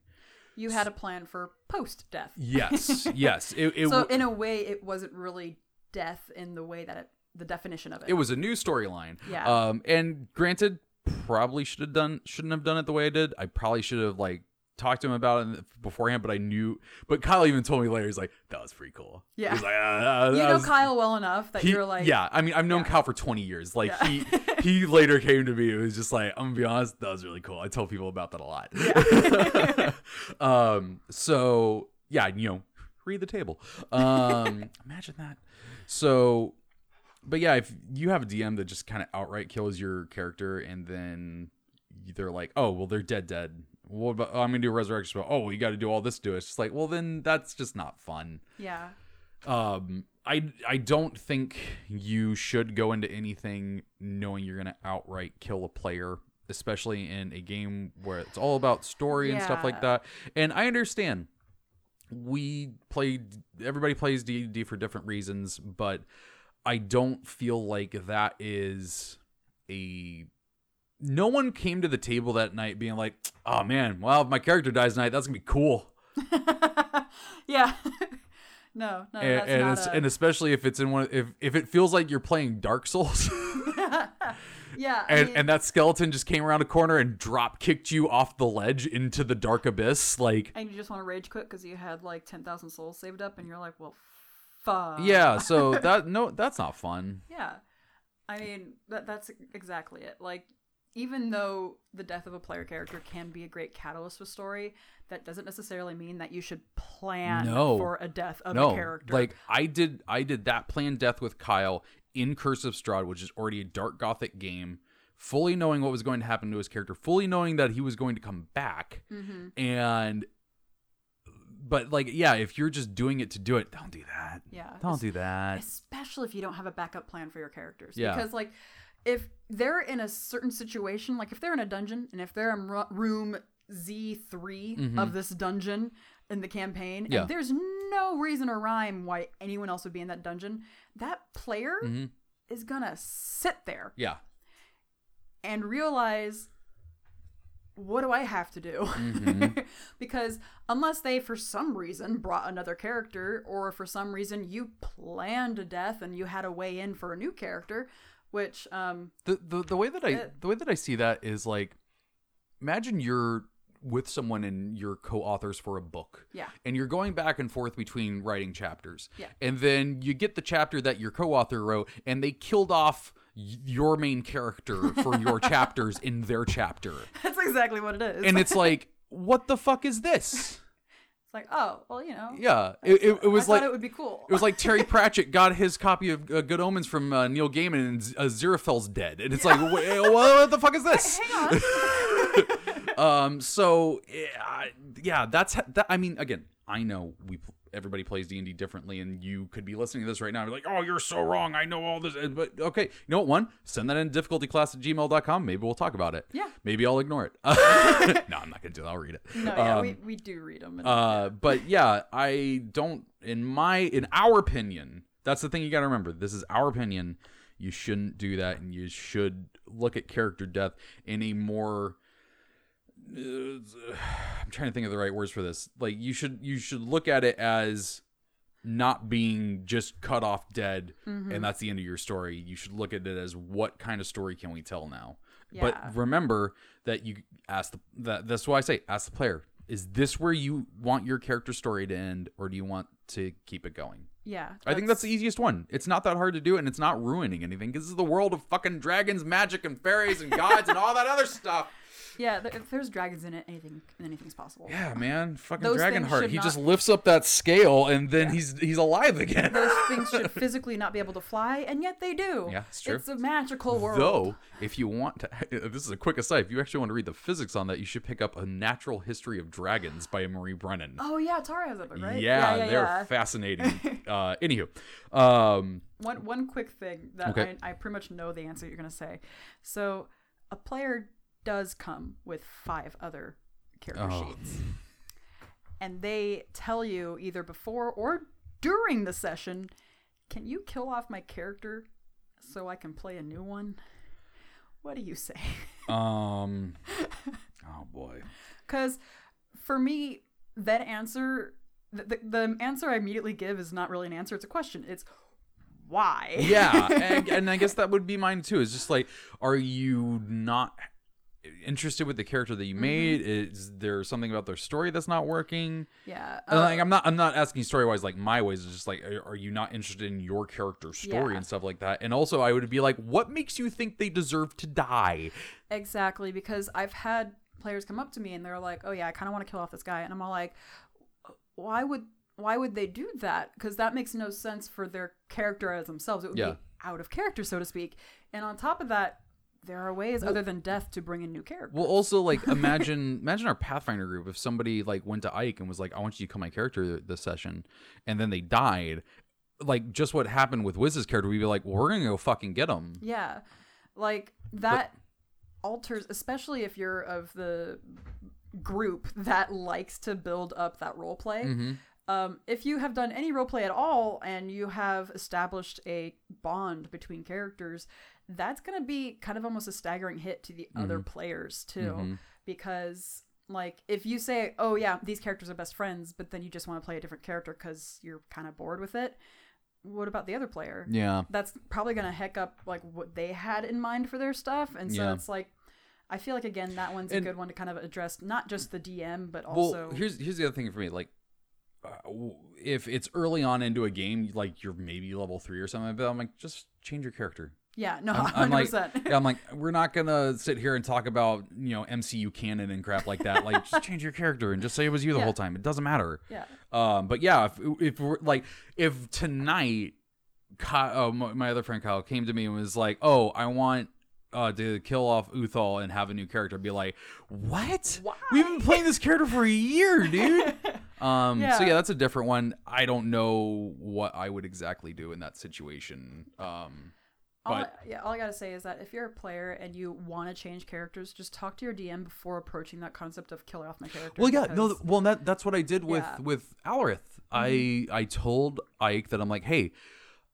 You had a plan for post death. Yes, <laughs> yes. It, it, So w- in a way, it wasn't really death in the way that it, the definition of it. it was a new storyline. Yeah. Um, and granted, probably should have done shouldn't have done it the way I did. I probably should have like talked to him about it beforehand, but I knew. But Kyle even told me later. He's like, "That was pretty cool." Yeah. Like, uh, you know was- Kyle well enough that he- you're like, yeah. I mean, I've known Yeah. Kyle for 20 years. Like Yeah. he <laughs> he later came to me. It was just like, I'm gonna be honest, that was really cool. I tell people about that a lot. <laughs> <laughs> um. So yeah, you know, read the table. Um. imagine that. So, but yeah, if you have a DM that just kind of outright kills your character, and then they're like, oh, well, they're dead, dead. What about? Oh, I'm gonna do a resurrection spell. Oh, you got to do all this to it. It's just like, well, then that's just not fun yeah, um i i don't think you should go into anything knowing you're gonna outright kill a player especially in a game where it's all about story and stuff like that and i understand we play everybody plays d&d for different reasons but i don't feel like that is a no one came to the table that night being like oh man well if my character dies tonight that's gonna be cool <laughs> yeah. <laughs> no, no, and, and, a, and especially if it's in one if if it feels like you're playing Dark Souls <laughs> yeah. And mean, and that skeleton just came around a corner and drop kicked you off the ledge into the dark abyss like and you just want to rage quit because you had like ten thousand souls saved up, and you're like, well, fuck. yeah <laughs> so that no that's not fun Yeah. I mean, that that's exactly it. Like even though the death of a player character can be a great catalyst for story, that doesn't necessarily mean that you should plan No. for a death of no a character. like I did I did that planned death with Kyle in Curse of Strahd which is already a dark gothic game fully knowing what was going to happen to his character fully knowing that he was going to come back Mhm. and but like yeah if you're just doing it to do it don't do that Yeah. don't do that especially if you don't have a backup plan for your characters Yeah. because like if they're in a certain situation like if they're in a dungeon and if they're in room z3 of this dungeon in the campaign Mm-hmm. Yeah. and there's no reason or rhyme why anyone else would be in that dungeon that player Mhm. is gonna sit there yeah and realize what do I have to do? Mm-hmm. <laughs> because unless they, for some reason, brought another character, or for some reason you planned a death and you had a way in for a new character, which, um, the, the the way that I Uh, the way that I see that is like imagine you're with someone and you're co-authors for a book. Yeah. And you're going back and forth between writing chapters. Yeah. And then you get the chapter that your co-author wrote and they killed off your main character for your <laughs> chapters in their chapter. that's exactly what it is. And it's <laughs> like, what the fuck is this? It's like, oh, well, you know. Yeah. It, it, it was I like thought it would be cool. It was like Terry <laughs> Pratchett got his copy of uh, Good Omens from uh, Neil Gaiman, and uh, dead, and it's like, uh, what the fuck is this? Hang on. um. So yeah, yeah, that's that. I mean, again, I know we everybody plays D and D differently, and you could be listening to this right now and be like, oh, you're so wrong. I know all this, Uh, but okay, you know what? One, send that in difficultyclass at gmail.com. Maybe we'll talk about it. Yeah. Maybe I'll ignore it. <laughs> no, I'm not gonna do that. I'll read it. no, yeah, Um, we, we do read them. Uh, but yeah, I don't. In my, in our opinion, that's the thing you got to remember. This is our opinion. You shouldn't do that, and you should look at character death in a more. Uh, <sighs> I'm trying to think of the right words for this. Like you should, you should look at it as not being just cut off dead, and that's the end of your story. You should look at it as what kind of story can we tell now. Yeah. But remember that you ask the that that's why I say ask the player. Is this where you want your character story to end, or do you want to keep it going? yeah. I think that's the easiest one. It's not that hard to do, and it's not ruining anything because this is the world of fucking dragons, magic, and fairies, and gods, and all that other stuff. Yeah, th- if there's dragons in it, anything anything's possible. Yeah, man, fucking Those things Dragonheart. should He not- just lifts up that scale, and then he's he's alive again. Those <laughs> things should physically not be able to fly, and yet they do. Yeah, it's true. It's a magical world. Though, if you want to, <laughs> this is a quick aside. If you actually want to read the physics on that, you should pick up A Natural History of Dragons by Marie Brennan. Oh yeah, Tara has that book, right? Yeah, yeah, they're fascinating. <laughs> uh, anywho, um, One one quick thing that Okay. I, I pretty much know the answer you're gonna say. So a player does come with five other character Oh. sheets, and they tell you either before or during the session, can you kill off my character so I can play a new one? What do you say? <laughs> Um. Oh boy. Because for me, that answer, the, the, the answer I immediately give is not really an answer. It's a question. It's why. Yeah, and, <laughs> and I guess that would be mine too. It's just like, are you not interested with the character that you Mm-hmm. made? Is there something about their story that's not working? yeah. Uh, like I'm not I'm not asking story wise like my ways. It's just like are, are you not interested in your character's story Yeah. and stuff like that? And also I would be like, what makes you think they deserve to die? Exactly, because I've had players come up to me and they're like, "Oh yeah, I kind of want to kill off this guy," and I'm all like, "Why would why would they do that? Because that makes no sense for their character as themselves. It would Yeah. be out of character, so to speak. And on top of that, there are ways other than death to bring in new characters. Well, also like <laughs> imagine imagine our Pathfinder group if somebody like went to Ike and was like, I want you to kill my character this session, and then they died. Like just what happened with Wiz's character, we'd be like, well, we're gonna go fucking get him. Yeah. Like that alters especially if you're of the group that likes to build up that role play. Mm-hmm. Um, if you have done any role play at all and you have established a bond between characters, that's going to be kind of almost a staggering hit to the other players too. Mhm. Because, like, if you say, oh, yeah, these characters are best friends, but then you just want to play a different character because you're kind of bored with it, what about the other player? Yeah. that's probably going to heck up like what they had in mind for their stuff and so Yeah. it's like i feel like again that one's And- a good one to kind of address not just the dm but also Well, here's here's the other thing for me. Like, uh, if it's early on into a game, like you're maybe level three or something, but I'm like, just change your character. Yeah no I'm, <laughs> I'm like, yeah, I'm like, we're not gonna sit here and talk about you know MCU canon and crap like that. Like, just <laughs> change your character and just say it was you the Yeah. whole time. It doesn't matter. yeah Um, but yeah, if if we're like, if tonight, Kyle, oh, my, my other friend Kyle came to me and was like, "Oh, I want." Uh, to kill off Uthal and have a new character, I'd be like, "What? Why? We've been playing this character for a year, dude." <laughs> Um, so Yeah. yeah, that's a different one. I don't know what I would exactly do in that situation. Um, but I, yeah all i gotta say is that if you're a player and you want to change characters just talk to your dm before approaching that concept of killing off my character well, yeah, no, because- th- well that that's what I did with Yeah. Mm-hmm. with Alrith. I I told Ike that I'm like, hey,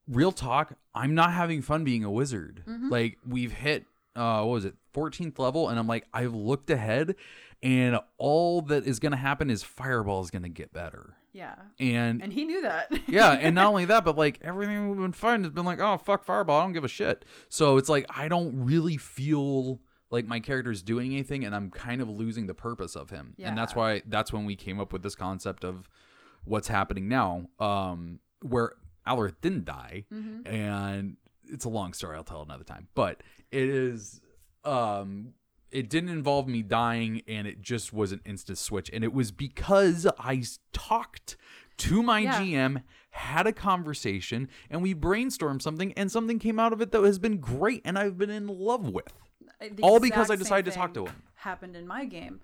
real talk, I'm not having fun being a wizard. Mm-hmm. Like we've hit uh what was it 14th level and i'm like i've looked ahead and all that is going to happen is fireball is going to get better yeah and and he knew that <laughs> yeah, and not only that, but like everything we've been fighting has been like, oh fuck Fireball, I don't give a shit. So it's like I don't really feel like my character's doing anything, and I'm kind of losing the purpose of him. Yeah. And that's why that's when we came up with this concept of what's happening now, um, where Alrith didn't die, Mm-hmm. and it's a long story. I'll tell another time, but it is. Um, it didn't involve me dying and it just was an instant switch and it was because i talked to my Yeah. gm had a conversation and we brainstormed something and something came out of it that has been great and i've been in love with The All because I decided to talk to him. Happened in my game.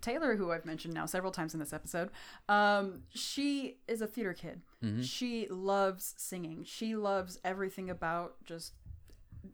Taylor, who I've mentioned now several times in this episode, um, she is a theater kid. Mm-hmm. She loves singing. She loves everything about just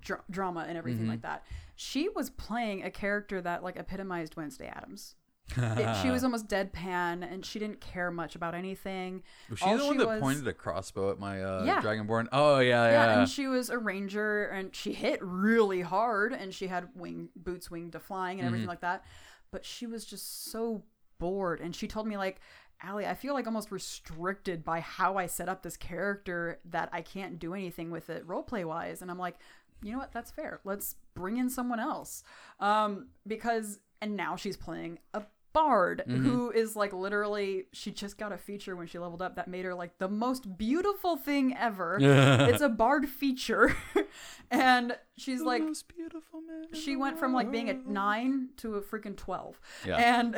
dra- drama and everything Mm-hmm. like that. She was playing a character that like epitomized Wednesday Addams. It- she was <laughs> almost deadpan, and she didn't care much about anything. was she All the one that was- pointed a crossbow at my uh, Yeah. dragonborn oh yeah Yeah, yeah, and she was a ranger, and she hit really hard, and she had wing boots winged to flying and everything like that. But she was just so bored, and she told me like, "Allie, I feel like almost restricted by how I set up this character that I can't do anything with it roleplay wise." And I'm like, you know what? That's fair. Let's bring in someone else, um, because and now she's playing a bard mm-hmm. who is like literally she just got a feature when she leveled up that made her like the most beautiful thing ever. <laughs> It's a bard feature. <laughs> And she's like beautiful man she the went from like being a 9 to a freaking 12 Yeah. and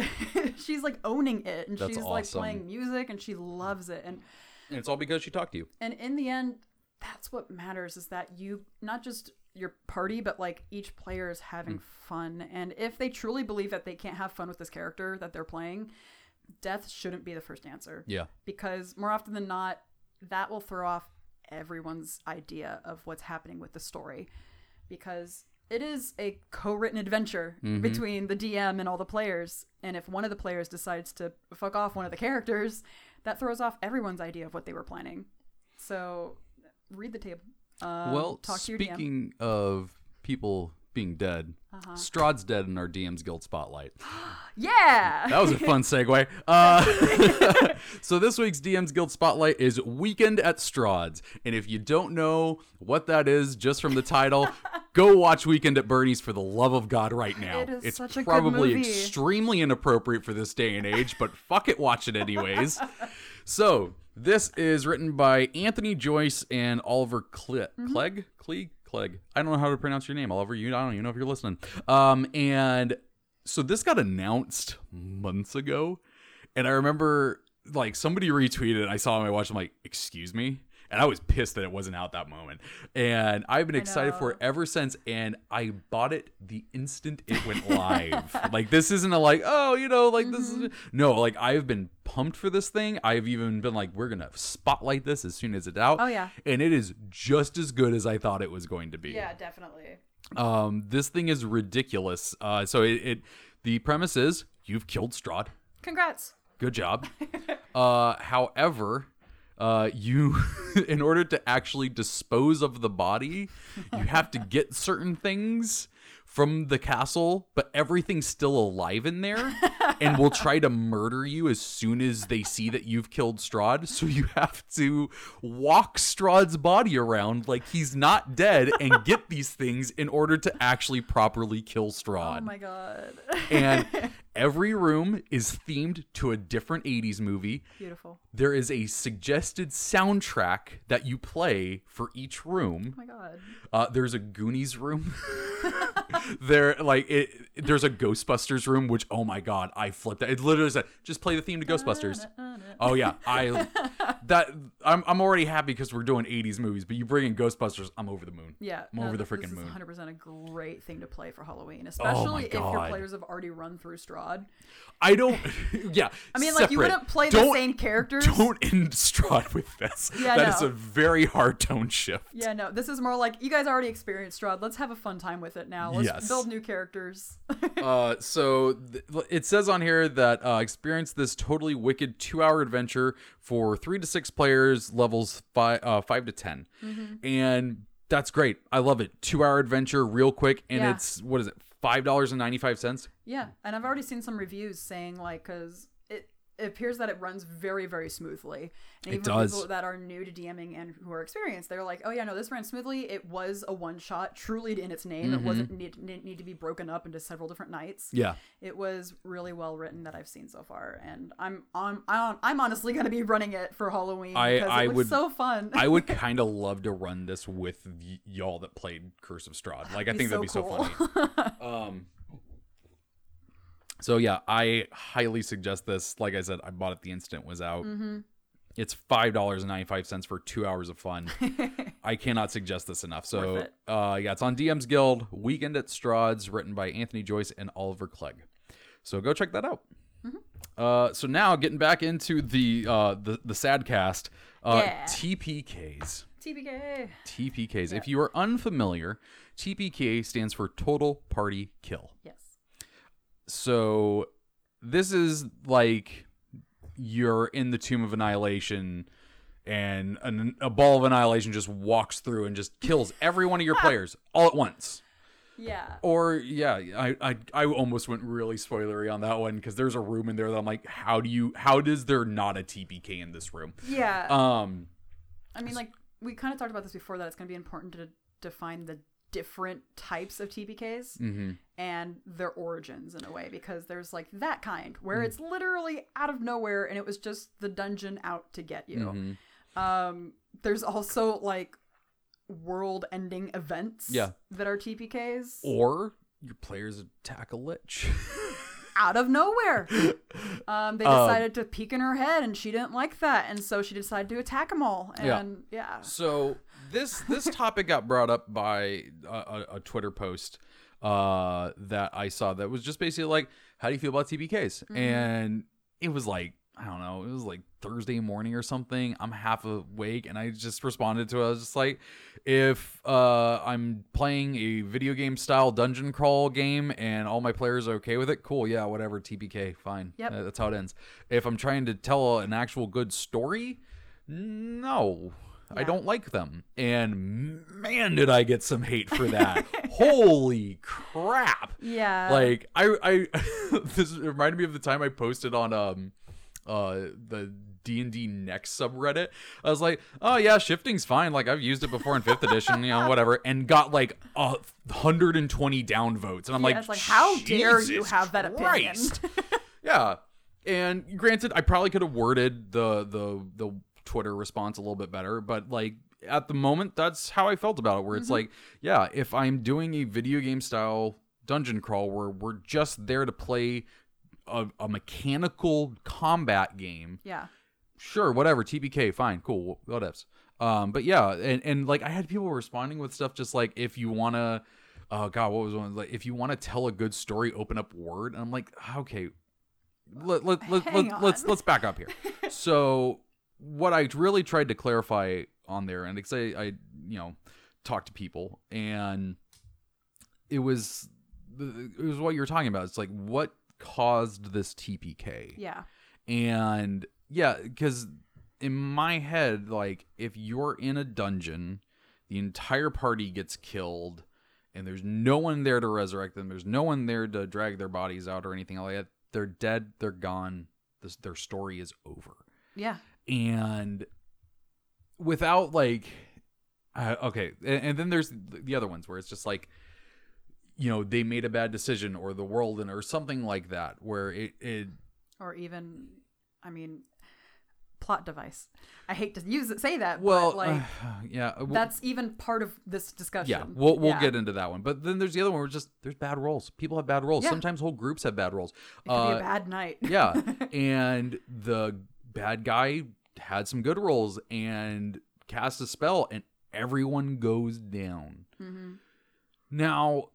<laughs> she's like owning it. And That's she's like playing music and she loves it. And and it's all because she talked to you. And in the end that's what matters is that you not just your party but like each player is having hmm. fun. And if they truly believe that they can't have fun with this character that they're playing death shouldn't be the first answer. Yeah. Because more often than not that will throw off everyone's idea of what's happening with the story. Because it is a co-written adventure mm-hmm. between the DM and all the players. And if one of the players decides to fuck off one of the characters that throws off everyone's idea of what they were planning. So read the table um, well speaking of people being dead Strahd's dead in our DM's Guild spotlight. <gasps> Yeah. <laughs> That was a fun <laughs> segue. Uh, <laughs> so this week's DM's Guild Spotlight is Weekend at Strahd's, and if you don't know what that is, just from the title, go watch Weekend at Bernie's for the love of God right now. It is it's such a good probably movie. extremely inappropriate for this day and age, but fuck it, watch it anyways. so this is written by Anthony Joyce and Oliver Cle- Mm-hmm. Clegg. Clegg. Clegg. I don't know how to pronounce your name, Oliver. You, I don't even know if you're listening. Um, and so this got announced months ago, and I remember like somebody retweeted. I saw it on my watch. I'm like, excuse me. And I was pissed that it wasn't out that moment. And I've been excited for it ever since. And I bought it the instant it went live. <laughs> like this isn't a like, oh, you know, like this Mm-hmm. is no, like I've been pumped for this thing. I've even been like, we're gonna spotlight this as soon as it's out. Oh, yeah. And it is just as good as I thought it was going to be. yeah, definitely. Um, this thing is ridiculous. Uh, so it, it the premise is you've killed Strahd. Congrats. Good job. <laughs> uh, however, uh, you, <laughs> in order to actually dispose of the body, you have to get certain things from the castle, but everything's still alive in there and will <laughs> try to murder you as soon as they see that you've killed Strahd. So you have to walk Strahd's body around like he's not dead and get <laughs> these things in order to actually properly kill Strahd Oh my god. and <laughs> every room is themed to a different 80s movie. Beautiful. There is a suggested soundtrack that you play for each room. Oh my god. Uh, there's a Goonies room. There, like it. There's a Ghostbusters room, which oh my god, I flipped it. It literally said, "Just play the theme to Ghostbusters." Oh yeah, I that I'm I'm already happy because we're doing 80s movies, but you bring in Ghostbusters, I'm over the moon. Yeah, I'm over the freaking moon. 100% a great thing to play for Halloween, Oh especially if your players have already run through Strahd. I don't. <laughs> Yeah, I mean, like you wouldn't play the Don't- same characters. Don't end Strahd with this. Yeah, that is no. a very hard tone shift. Yeah, no, this is more like you guys already experienced Strahd. Let's have a fun time with it now. Let's Yes. build new characters. <laughs> Uh, so th- it says on here that uh, experience this totally wicked two-hour adventure for three to six players, levels five, uh, five to 10 Mm-hmm. and that's great. I love it. Two-hour adventure, real quick, and Yeah. it's what is it? Five dollars and ninety-five cents. yeah, and I've already seen some reviews saying like because it. It appears that it runs very, very smoothly. And It even for does. people that are new to DMing and who are experienced, they're like, "Oh yeah, no, this ran smoothly. It was a one shot, truly in its name. It wasn't need, need, need to be broken up into several different nights. Yeah. It was really well written that I've seen so far, and I'm on. I'm, I'm honestly gonna be running it for Halloween I- because I it looks would- so fun. I would <laughs> kind of love to run this with y- y'all that played Curse of Strahd. Like, I Be think that'd be so so funny. <laughs> um, so yeah, I highly suggest this. Like I said, I bought it the instant was out. Mm-hmm. It's five dollars and ninety five cents for two hours of fun. <laughs> I cannot suggest this enough. So uh, yeah, it's on DM's Guild. Weekend at Strahd's, written by Anthony Joyce and Oliver Clegg. So go check that out. Mm-hmm. Uh, so now getting back into the uh, the the sad cast, uh, Yeah. TPKs. TPK. TPKs. If you are unfamiliar, TPK stands for Total Party Kill. Yes. So this is like you're in the Tomb of Annihilation and an, a ball of annihilation just walks through and just kills every one of your <laughs> players all at once. Yeah. Or yeah, I I, I almost went really spoilery on that one because there's a room in there that I'm like, how do you how does there not a TPK in this room? Yeah. Um I mean, like we kind of talked about this before that it's going to be important to define the different types of TPKs mhm. and their origins in a way because there's like that kind where Mm. it's literally out of nowhere and it was just the dungeon out to get you. Mhm. Um, there's also like world-ending events Yeah. that are TPKs or your players attack a lich. <laughs> out of nowhere. <laughs> Um, they Um, decided to peek in her head and she didn't like that and so she decided to attack them all. Yeah. And yeah. So this this topic got brought up by a, a, a Twitter post uh, that I saw that was just basically like, "How do you feel about TPKs?" And it was like, I don't know, it was like Thursday morning or something. I'm half awake, and I just responded to it. I was just like, if uh, I'm playing a video game style dungeon crawl game and all my players are okay with it, cool, yeah, whatever, TPK, fine. Yep. Uh, that's how it ends. If I'm trying to tell an actual good story, no. I don't like them. And man, did I get some hate for <laughs> that. Holy crap. Yeah. like I I <laughs> this reminded me of the time I posted on um uh the D&D next subreddit. I was like, "Oh yeah, shifting's fine. Like I've used it before in 5th edition, you know, <laughs> whatever." And got like a 120 downvotes. And I'm Yeah, like, it's like, how dare you have that opinion?" Christ." yeah. And granted, I probably could have worded the the the Twitter response a little bit better, but like at the moment, that's how I felt about it. Where Mm-hmm. it's like, yeah, if I'm doing a video game style dungeon crawl where we're just there to play a, a mechanical combat game, yeah. sure, whatever, TPK, fine, cool, whatevs. Um, but yeah, and and like I had people responding with stuff just like if you wanna, oh god, what was one like if you want to tell a good story, open up Word, and I'm like, okay, Let, let, let, <laughs> let, let's let's back up here. so what I really tried to clarify on there, and because I I you know talked to people and it was it was what you were talking about. It's like what caused this TPK Yeah. and yeah because in my head like if you're in a dungeon the entire party gets killed and there's no one there to resurrect them there's no one there to drag their bodies out or anything like that they're dead they're gone this, their story is over Yeah. And without like uh, okay and, and then there's the other ones where it's just like you know they made a bad decision or the world and or something like that where it, it Or even, I mean, plot device. I hate to use it, say that, well but like uh, <sighs> yeah uh, w- that's even part of this discussion. yeah we'll, we'll Yeah. get into that one but then there's the other one where just there's bad rolls people have bad rolls Yeah. sometimes whole groups have bad rolls It could be Uh, a bad night. yeah <laughs> and the bad guy had some good rolls and cast a spell and everyone goes down. Hmm now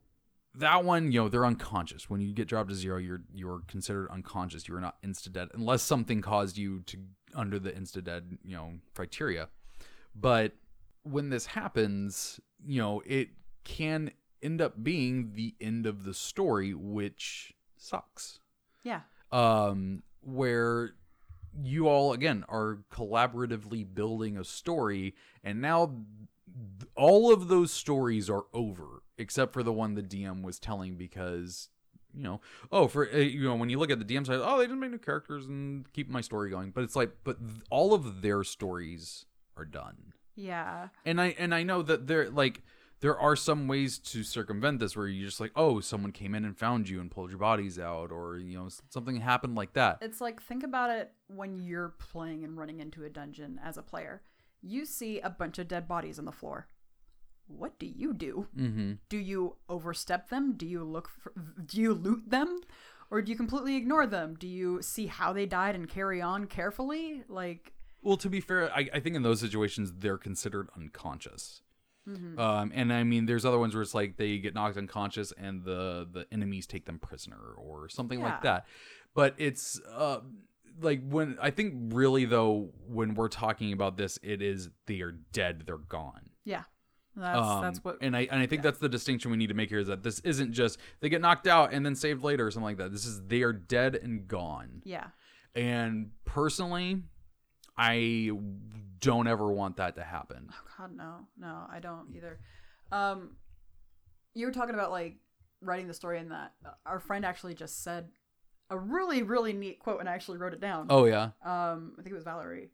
that one you know they're unconscious. When you get dropped to zero you're you're considered unconscious. You are not insta dead unless something caused you to under the insta dead you know criteria. But when this happens you know it can end up being the end of the story which sucks. Yeah. um, where you all again are collaboratively building a story, and now all of those stories are over except for the one the DM was telling because you know oh for uh, you know when you look at the DM side oh they didn't make new characters and keep my story going but it's like but th- all of their stories are done Yeah. and I and I know that they're like there are some ways to circumvent this where you just like oh someone came in and found you and pulled your bodies out or you know something happened like that. It's like think about it when you're playing and running into a dungeon as a player. You see a bunch of dead bodies on the floor. What do you do? Mm-hmm. Do you overstep them? Do you look for, do you loot them? Or do you completely ignore them? Do you see how they died and carry on carefully? Like Well, to be fair, I, I think in those situations they're considered unconscious. Mm-hmm. Um, and I mean, there's other ones where it's like they get knocked unconscious and the the enemies take them prisoner or something Yeah. like that. But it's uh, like when I think really though when we're talking about this, it is they are dead, they're gone. yeah. That's Um, that's what and I and I think that's the distinction we need to make here is that this isn't just they get knocked out and then saved later or something like that. This is they are dead and gone. yeah. And personally, I don't ever want that to happen. Oh god no. No, I don't either. Um you were talking about like writing the story and that our friend actually just said a really really neat quote and I actually wrote it down. Oh yeah. Um I think it was Valerie,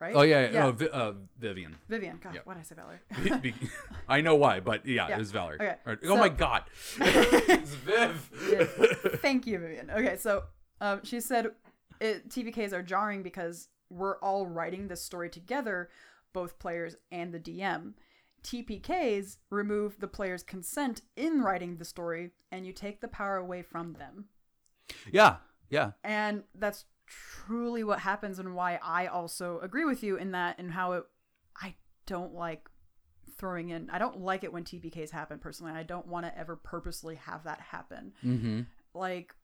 right? Oh yeah. yeah. Oh, Vi- uh, Vivian. Vivian. God, Yeah. why did I say Valerie? Be- be- <laughs> I know why, but yeah, Yeah. it was Valerie. Okay, oh so- my god. <laughs> <laughs> it's Viv. Thank you, Vivian. Okay, so um, she said it, TPKs are jarring because we're all writing this story together, both players and the DM. TPKs remove the player's consent in writing the story, and you take the power away from them. yeah. Yeah. And that's truly what happens, and why I also agree with you in that, and how it. I don't like throwing in. I don't like it when TPKs happen personally. I don't want to ever purposely have that happen Mm-hmm. like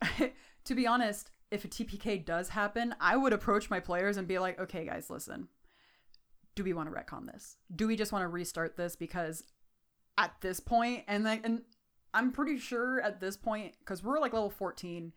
<laughs> to be honest if a tpk does happen i would approach my players and be like okay guys listen do we want to retcon this do we just want to restart this because at this point and then and i'm pretty sure at this point because we're like level 14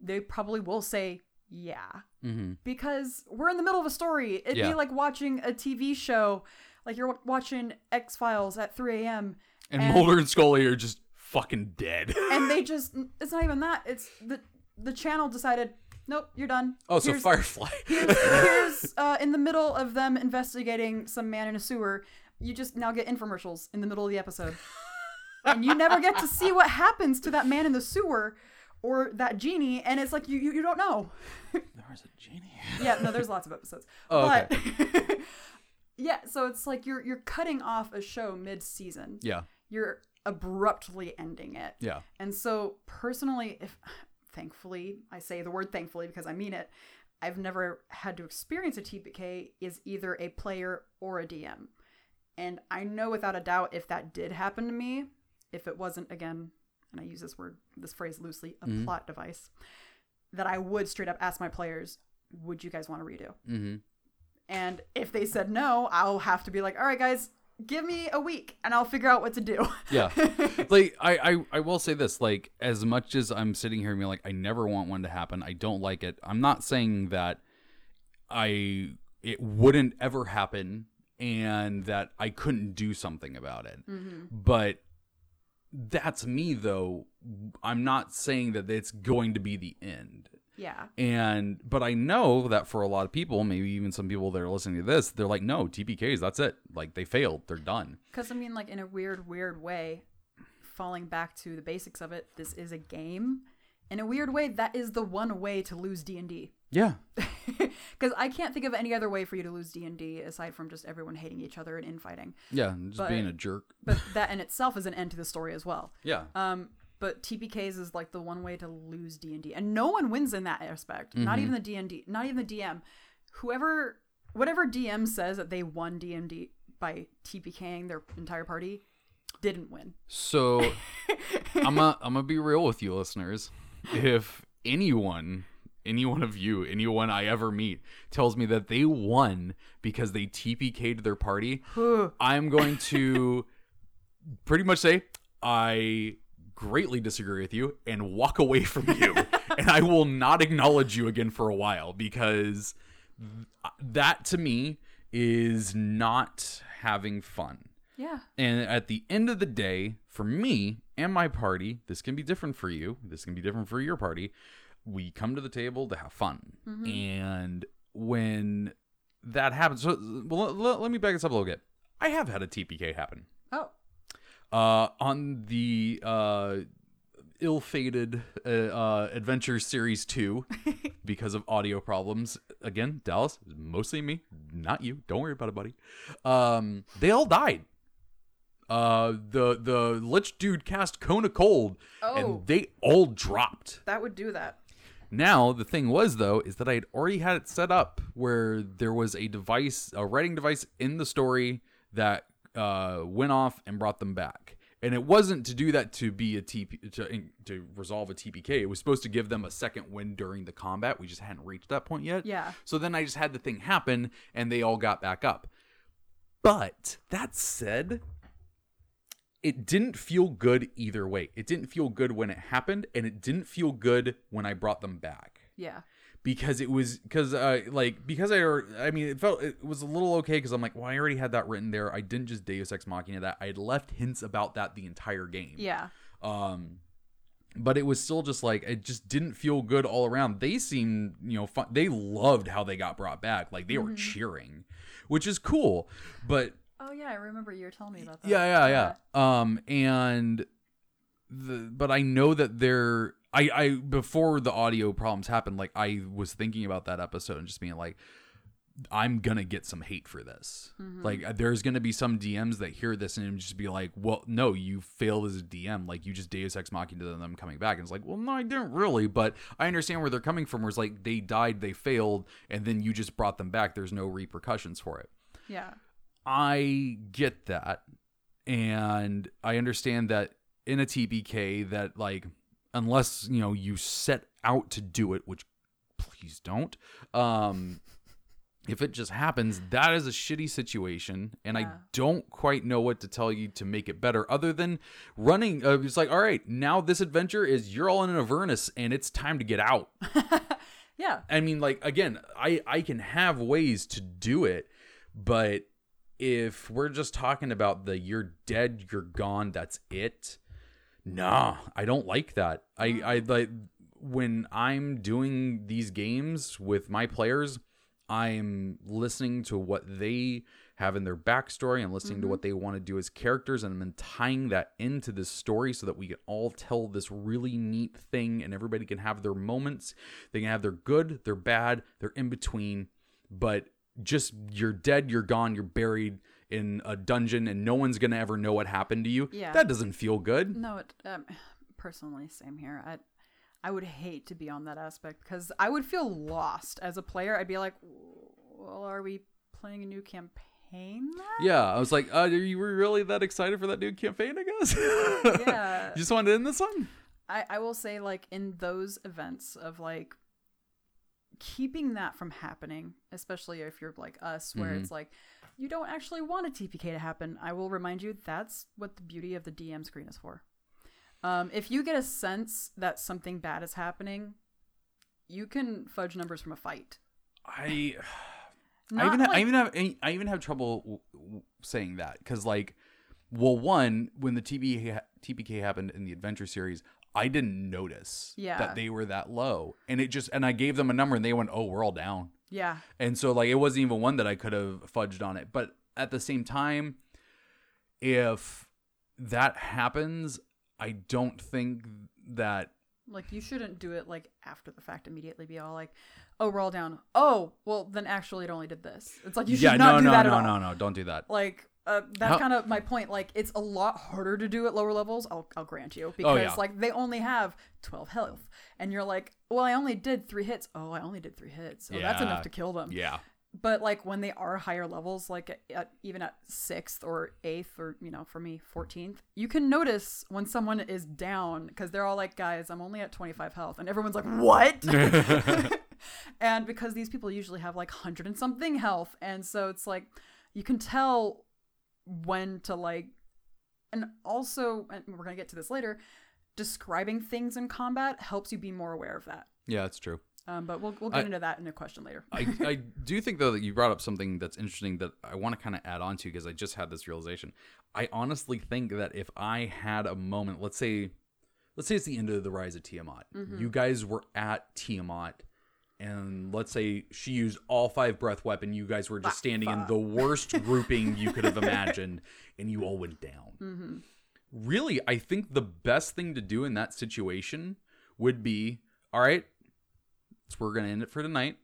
they probably will say Yeah. Mm-hmm. Because we're in the middle of a story. It'd Yeah. be like watching a TV show, like you're wa- watching X Files at 3 a.m. And, And- Mulder and Scully are just fucking dead. and they <laughs> just it's not even that it's the the channel decided nope you're done oh, so Here's- Firefly. <laughs> here's, here's uh, in the middle of them investigating some man in a sewer you just now get infomercials in the middle of the episode and you never get to see what happens to that man in the sewer or that genie and it's like you you, you don't know <laughs> there was a genie. yeah no there's lots of episodes Oh, but <laughs> yeah so it's like you're you're cutting off a show mid-season Yeah. you're abruptly ending it Yeah. and so, personally, if thankfully, I say the word thankfully because I mean it, I've never had to experience a TPK is either a player or a DM. And I know without a doubt if that did happen to me, if it wasn't, again, and I use this word, this phrase loosely, a Mhm. plot device, that I would straight up ask my players, would you guys want to redo? Mm-hmm. And if they said no, I'll have to be like, all right, guys, give me a week and I'll figure out what to do. <laughs> Yeah. like I, I I will say this like as much as I'm sitting here and being like I never want one to happen I don't like it I'm not saying that I it wouldn't ever happen and that I couldn't do something about it hmm but that's me though I'm not saying that it's going to be the end Yeah. and but I know that for a lot of people maybe even some people that are listening to this they're like no TPKs that's it like they failed they're done Because I mean, like in a weird, weird way, falling back to the basics of it, this is a game. In a weird way, that is the one way to lose D and D. yeah <laughs> Because I can't think of any other way for you to lose D and D aside from just everyone hating each other and infighting. yeah just But- being a jerk But that in itself is an end to the story as well. yeah Um, but TPKs is like the one way to lose D and D, and no one wins in that aspect. Mm-hmm. Not even the D and D, not even the DM. Whoever, whatever DM says that they won D and D by TPKing their entire party, didn't win. So <laughs> I'm gonna I'm gonna be real with you, listeners. If anyone, any one of you, anyone I ever meet tells me that they won because they TPK'd their party, <sighs> I'm going to pretty much say I greatly disagree with you and walk away from you, <laughs> and I will not acknowledge you again for a while because th- that to me is not having fun. Yeah. And at the end of the day, for me and my party, this can be different for you. This can be different for your party. We come to the table to have fun. Mm-hmm. And when that happens, so well, let, let me back this up a little bit. I have had a TPK happen. Oh. Uh, on the uh, ill-fated uh, uh, Adventure Series 2 <laughs> because of audio problems. Again, Dallas, mostly me, not you. Don't worry about it, buddy. Um, they all died. Uh, the the Lich dude cast Cone of Cold, Oh. and they all dropped. That would do that. Now the thing was though is that I had already had it set up where there was a device, a writing device in the story that uh, went off and brought them back. And it wasn't to do that to be a TP to, to resolve a TPK. It was supposed to give them a second win during the combat. We just hadn't reached that point yet. Yeah. So then I just had the thing happen and they all got back up. But that said, it didn't feel good either way. It didn't feel good when it happened and it didn't feel good when I brought them back Yeah. Because it was because uh like because I I mean it felt it was a little okay because I'm like well I already had that written there I didn't just Deus Ex Machina that I had left hints about that the entire game Yeah. um but it was still just like it just didn't feel good all around they seemed you know fun they loved how they got brought back like they were cheering which is cool but Oh yeah, I remember you were telling me about that. yeah, yeah, yeah. Um, and the but I know that there. I I before the audio problems happened, like I was thinking about that episode and just being like, I'm gonna get some hate for this. Mm-hmm. Like, uh, there's gonna be some DMs that hear this and just be like, "Well, no, you failed as a DM. Like, you just Deus Ex Machina to them coming back." And it's like, "Well, no, I didn't really." But I understand where they're coming from. Where it's like they died, they failed, and then you just brought them back. There's no repercussions for it. Yeah. I get that. And I understand that in a TPK that like unless, you know, you set out to do it, which please don't. Um if it just happens, that is a shitty situation, and I don't quite know what to tell you to make it better, other than running. Uh, it's like, all right, now this adventure is you're all in an Avernus, and it's time to get out. <laughs> Yeah. I mean, like again, I I can have ways to do it, but if we're just talking about the you're dead, you're gone, that's it. Nah, I don't like that. I mm. I like when I'm doing these games with my players, I'm listening to what they have in their backstory and listening to mm-hmm. what they want to do as characters and I'm tying that into this story so that we can all tell this really neat thing and everybody can have their moments. They can have their good, their bad, their in between, but just you're dead, you're gone, you're buried in a dungeon and no one's to ever know what happened to you. Yeah. That doesn't feel good. No, it um, <sighs> personally same here. I I would hate to be on that aspect because I would feel lost as a player. I'd be like, well, are we playing a new campaign? now?" Yeah, I was like, uh, you were really that excited for that new campaign, I guess? <laughs> Yeah. you just wanted to end this one? I, I will say like in those events of like keeping that from happening especially if you're like us where Mm-hmm. it's like you don't actually want a tpk to happen. I will remind you that's what the beauty of the dm screen is for. Um, if you get a sense that something bad is happening you can fudge numbers from a fight. I <sighs> I even ha- I even have I even have trouble w- w- saying that because like, well, one when the ha- TPK happened in the adventure series, I didn't notice Yeah. that they were that low, and it just and I gave them a number and they went, oh, we're all down, yeah. And so like it wasn't even one that I could have fudged on it, but at the same time, if that happens, I don't think that like you shouldn't do it like after the fact immediately be all like oh we're all down. Oh well then actually it only did this. It's like you should yeah not no do no that no at all. no no. Don't do that. like uh, that's How- kind of my point like it's a lot harder to do at lower levels i'll, I'll grant you because Oh, yeah. like they only have 12 health and you're like well i only did three hits oh i only did three hits so that's Yeah. enough to kill them Yeah. but like when they are higher levels like at, at, even at sixth or eighth or you know for me 14th you can notice when someone is down because they're all like guys i'm only at 25 health and everyone's like what <laughs> <laughs> and because these people usually have like 100 and something health and so it's like you can tell when to like and also and we're gonna get to this later describing things in combat helps you be more aware of that. Yeah, that's true. um, but we'll, we'll get I- into that in a question later. I, I do think though that you brought up something that's interesting that I want to kind of add on to because I just had this realization. I honestly think that if I had a moment, let's say, let's say it's the end of the rise of Tiamat, you guys were at Tiamat, and let's say she used all five breath weapon, you guys were just standing in the worst <laughs> grouping you could have imagined, and you all went down. Mm-hmm. Really, I think the best thing to do in that situation would be, all right, so we're going to end it for tonight.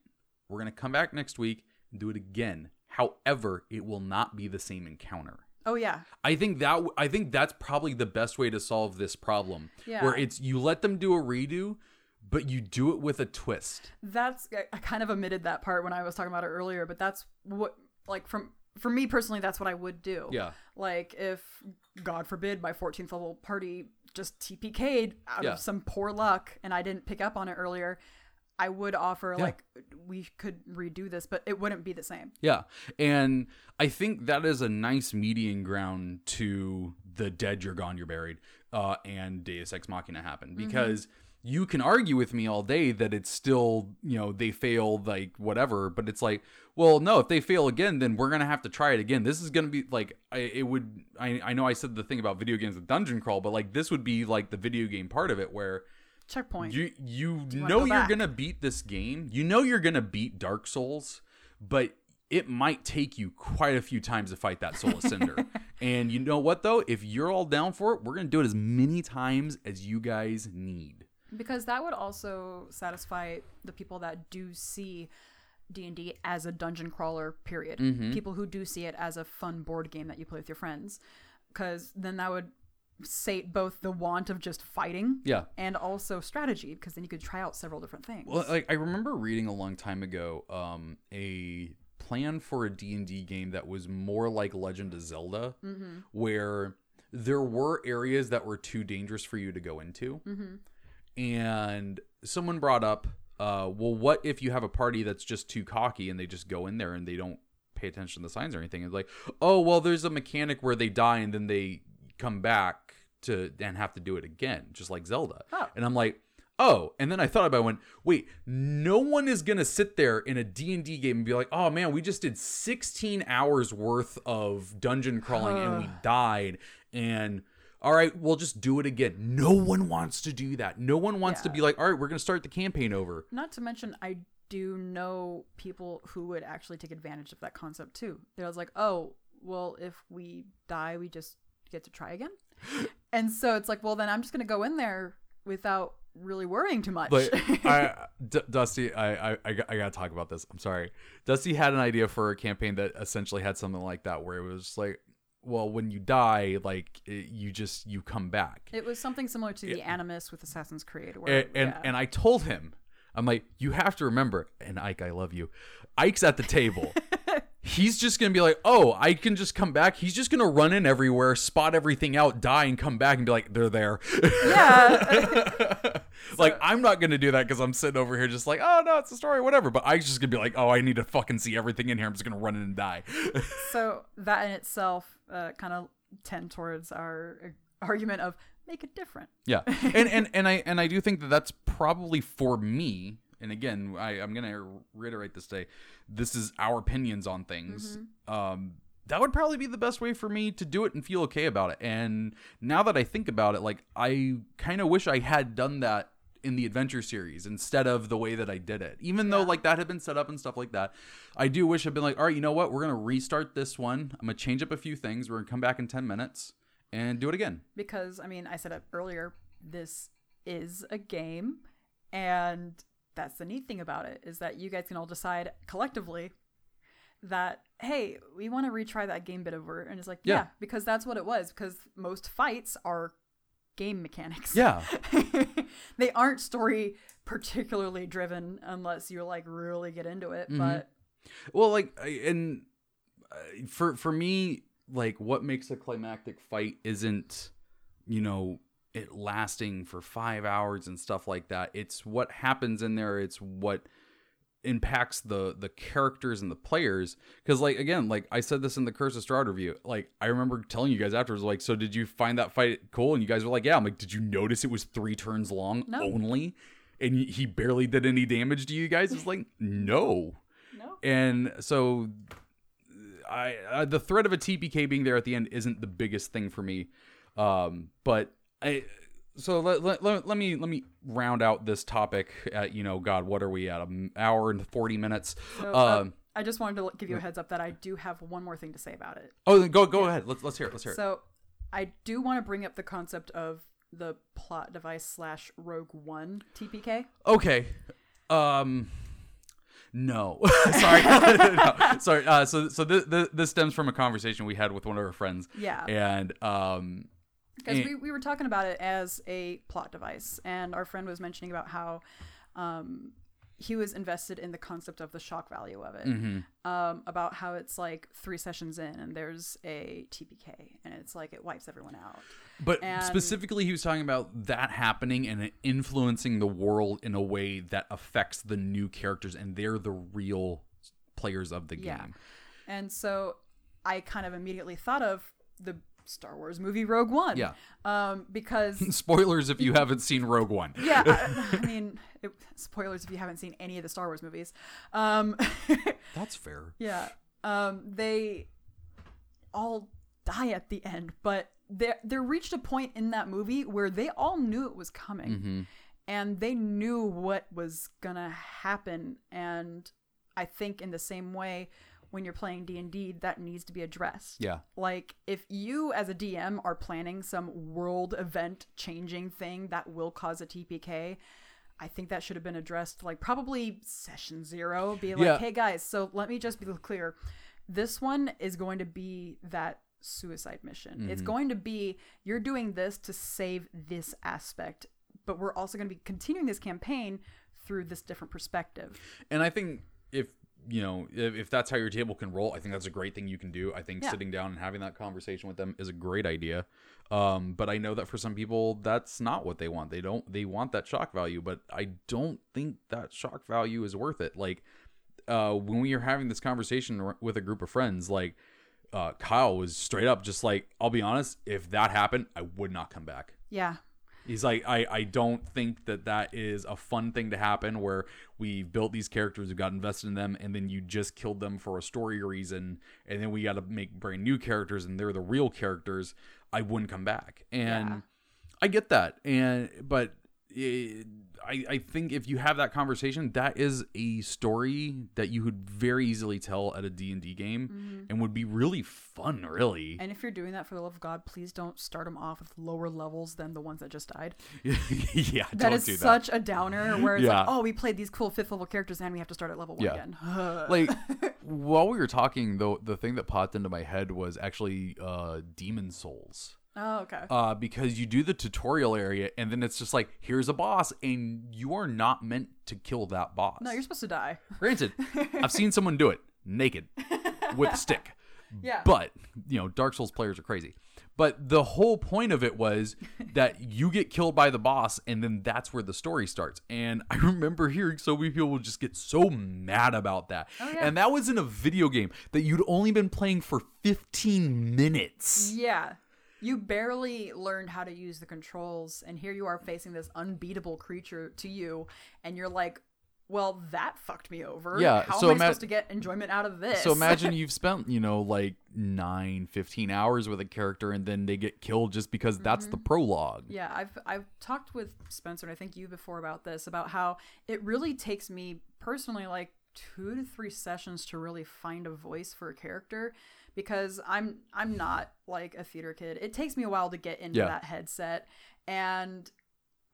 We're going to come back next week and do it again. However, it will not be the same encounter. oh yeah I think that I think that's probably the best way to solve this problem. Yeah. Where it's you let them do a redo, but you do it with a twist. that's I- kind of omitted that part when I was talking about it earlier, but that's what like from for me personally, that's what I would do. Yeah. Like if God forbid my 14th level party just TPK'd out Yeah. of some poor luck and I didn't pick up on it earlier, I would offer Yeah. like we could redo this, but it wouldn't be the same. Yeah. And I think that is a nice median ground to the dead, you're gone, you're buried, uh, and Deus Ex Machina happen because you can argue with me all day that it's still, you know, they fail like whatever, but it's like, well, no, if they fail again, then we're gonna have to try it again. This is gonna be like, I, it would, I, I know I said the thing about video games with dungeon crawl, but like this would be like the video game part of it where Checkpoint. you you wanna know go you're back? gonna beat this game. You know you're gonna beat Dark Souls, but it might take you quite a few times to fight that Soul of Cinder. <laughs> and you know what though? If you're all down for it, we're gonna do it as many times as you guys need. Because that would also satisfy the people that do see d&d as a dungeon crawler period. Mm-hmm. people who do see it as a fun board game that you play with your friends. Because then that would sate both the want of just fighting Yeah. and also strategy because then you could try out several different things. Well, like I remember reading a long time ago, um, a plan for a D and D game that was more like Legend of Zelda, where there were areas that were too dangerous for you to go into, and someone brought up, uh, well, what if you have a party that's just too cocky and they just go in there and they don't pay attention to the signs or anything? It's like, oh, well, there's a mechanic where they die and then they come back to and have to do it again, just like Zelda. Oh. And I'm like, oh and then i thought about it, I went wait no one is gonna sit there in a d&d game and be like oh man we just did 16 hours worth of dungeon crawling and we died and all right we'll just do it again no one wants to do that no one wants to be like all right we're gonna start the campaign over Not to mention, I do know people who would actually take advantage of that concept too. They're like, oh, well, if we die, we just get to try again. <gasps> and so it's like, well, then I'm just going to go in there without really worrying too much. But <laughs> I, D- Dusty, I, I, I, got- gotta talk about this. I'm sorry. Dusty had an idea for a campaign that essentially had something like that, where it was like, well, when you die, like it, you just you come back, it was something similar to the Animus with Assassin's Creed. Where, and and, yeah. and I told him, I'm like, you have to remember, and Ike, I love you. Ike's at the table. <laughs> He's just gonna be like, oh, I can just come back. He's just gonna run in everywhere, spot everything out, die, and come back and be like, they're there. yeah. <laughs> <laughs> like I'm not gonna do that because I'm sitting over here just like, oh no, it's a story, whatever. But Ike's just gonna be like, oh, I need to fucking see everything in here. I'm just gonna run in and die. so that in itself uh, kind of tend towards our <laughs> argument of make it different. yeah, <laughs> and and and I and I do think that that's probably for me. And again, I, I'm gonna reiterate this day. This is our opinions on things. Um, that would probably be the best way for me to do it and feel okay about it. And now that I think about it, like I kind of wish I had done that in the adventure series instead of the way that I did it. Even though like that had been set up and stuff like that, I do wish I'd been like, all right, you know what? We're gonna restart this one. I'm gonna change up a few things. We're gonna come back in ten minutes and do it again. because I mean, I said it earlier, this is a game, and that's the neat thing about it is that you guys can all decide collectively that hey, we want to retry that game bit over, and it's like yeah. Yeah. because that's what it was. Because most fights are game mechanics. Yeah. <laughs> they aren't story particularly driven unless you like really get into it. Mhm. But Well, like, and uh, for for me, like, what makes a climactic fight isn't, you know, it lasting for five hours and stuff like that. It's what happens in there. It's what impacts the the characters and the players. Because like again like i said this in the curse of strahd review like i remember telling you guys afterwards like so did you find that fight cool? And you guys were like yeah. I'm like did you notice it was three turns long No. only? And he barely did any damage to you guys? It's like <laughs> no. No, and so I, I the threat of a TPK being there at the end isn't the biggest thing for me. Um, but I so let, let, let, let me let me round out this topic at you know God what are we at? An hour and 40 minutes? So, uh, um I just wanted to give you a heads up that I do have one more thing to say about it. oh then go go ahead. Let's let's hear it. Let's hear it. So I do want to bring up the concept of the plot device slash Rogue One TPK. okay. Um no. <laughs> Sorry. <laughs> No, sorry. Uh, so so this, this stems from a conversation we had with one of our friends. Yeah, and um because we, we were talking about it as a plot device, and our friend was mentioning about how um, he was invested in the concept of the shock value of it. mhm. Um, about how it's like three sessions in, and there's a TPK, and it's like it wipes everyone out. But And- specifically, he was talking about that happening and influencing the world in a way that affects the new characters, and they're the real players of the game. Yeah. And so I kind of immediately thought of the Star Wars movie Rogue One. Yeah. Um, because <laughs> Spoilers if you haven't seen Rogue One. <laughs> yeah, I, <laughs> I mean, it, spoilers if you haven't seen any of the Star Wars movies. Um, That's fair. yeah. Um, they all die at the end, but there there reached a point in that movie where they all knew it was coming. hmm and they knew what was gonna happen and i think in the same way when you're playing d&d that needs to be addressed Yeah. like if you as a dm are planning some world event changing thing that will cause a tpk i think that should have been addressed like probably session zero be like Yeah. hey guys so let me just be clear this one is going to be that suicide mission it's Mhm. going to be you're doing this to save this aspect but we're also going to be continuing this campaign through this different perspective And I think if you know if, if that's how your table can roll, I think that's a great thing you can do. I think Yeah. sitting down and having that conversation with them is a great idea. Um, but I know that for some people that's not what they want. They don't they want that shock value, but I don't think that shock value is worth it. Like uh, when we were having this conversation r- with a group of friends, like uh, Kyle was straight up just like, I'll be honest, if that happened, I would not come back. yeah He's like, I, I don't think that that is a fun thing to happen where we've built these characters, we got invested in them, and then you just killed them for a story reason, and then we got to make brand new characters, and they're the real characters. I wouldn't come back, and Yeah. I get that, and but I I think if you have that conversation, that is a story that you could very easily tell at a D and D game, and would be really fun, really. And if you're doing that for the love of God, please don't start them off with lower levels than the ones that just died. <laughs> yeah, That don't do that. such a downer where it's Yeah. like, oh, we played these cool fifth level characters and we have to start at level one Yeah. again. <laughs> like while we were talking though the thing that popped into my head was actually uh Demon's Souls oh, okay. uh because you do the tutorial area and then it's just like here's a boss and you are not meant to kill that boss no, you're supposed to die. granted i've seen <laughs> someone do it naked with a stick <laughs> Yeah. but you know dark souls players are crazy but the whole point of it was <laughs> that you get killed by the boss and then that's where the story starts and i remember hearing so many people just get so mad about that Oh, yeah. and that was in a video game that you'd only been playing for 15 minutes Yeah. You barely learned how to use the controls, and here you are facing this unbeatable creature to you, and you're like, well, that fucked me over. Yeah, How so am I ima- supposed to get enjoyment out of this? so imagine <laughs> you've spent you know like 9 15 hours with a character and then they get killed just because that's the mm-hmm. prologue Yeah, I've I've talked with Spencer and I think you before about this about how it really takes me personally like two to three sessions to really find a voice for a character because I'm I'm not like a theater kid. It takes me a while to get into Yeah. that headset and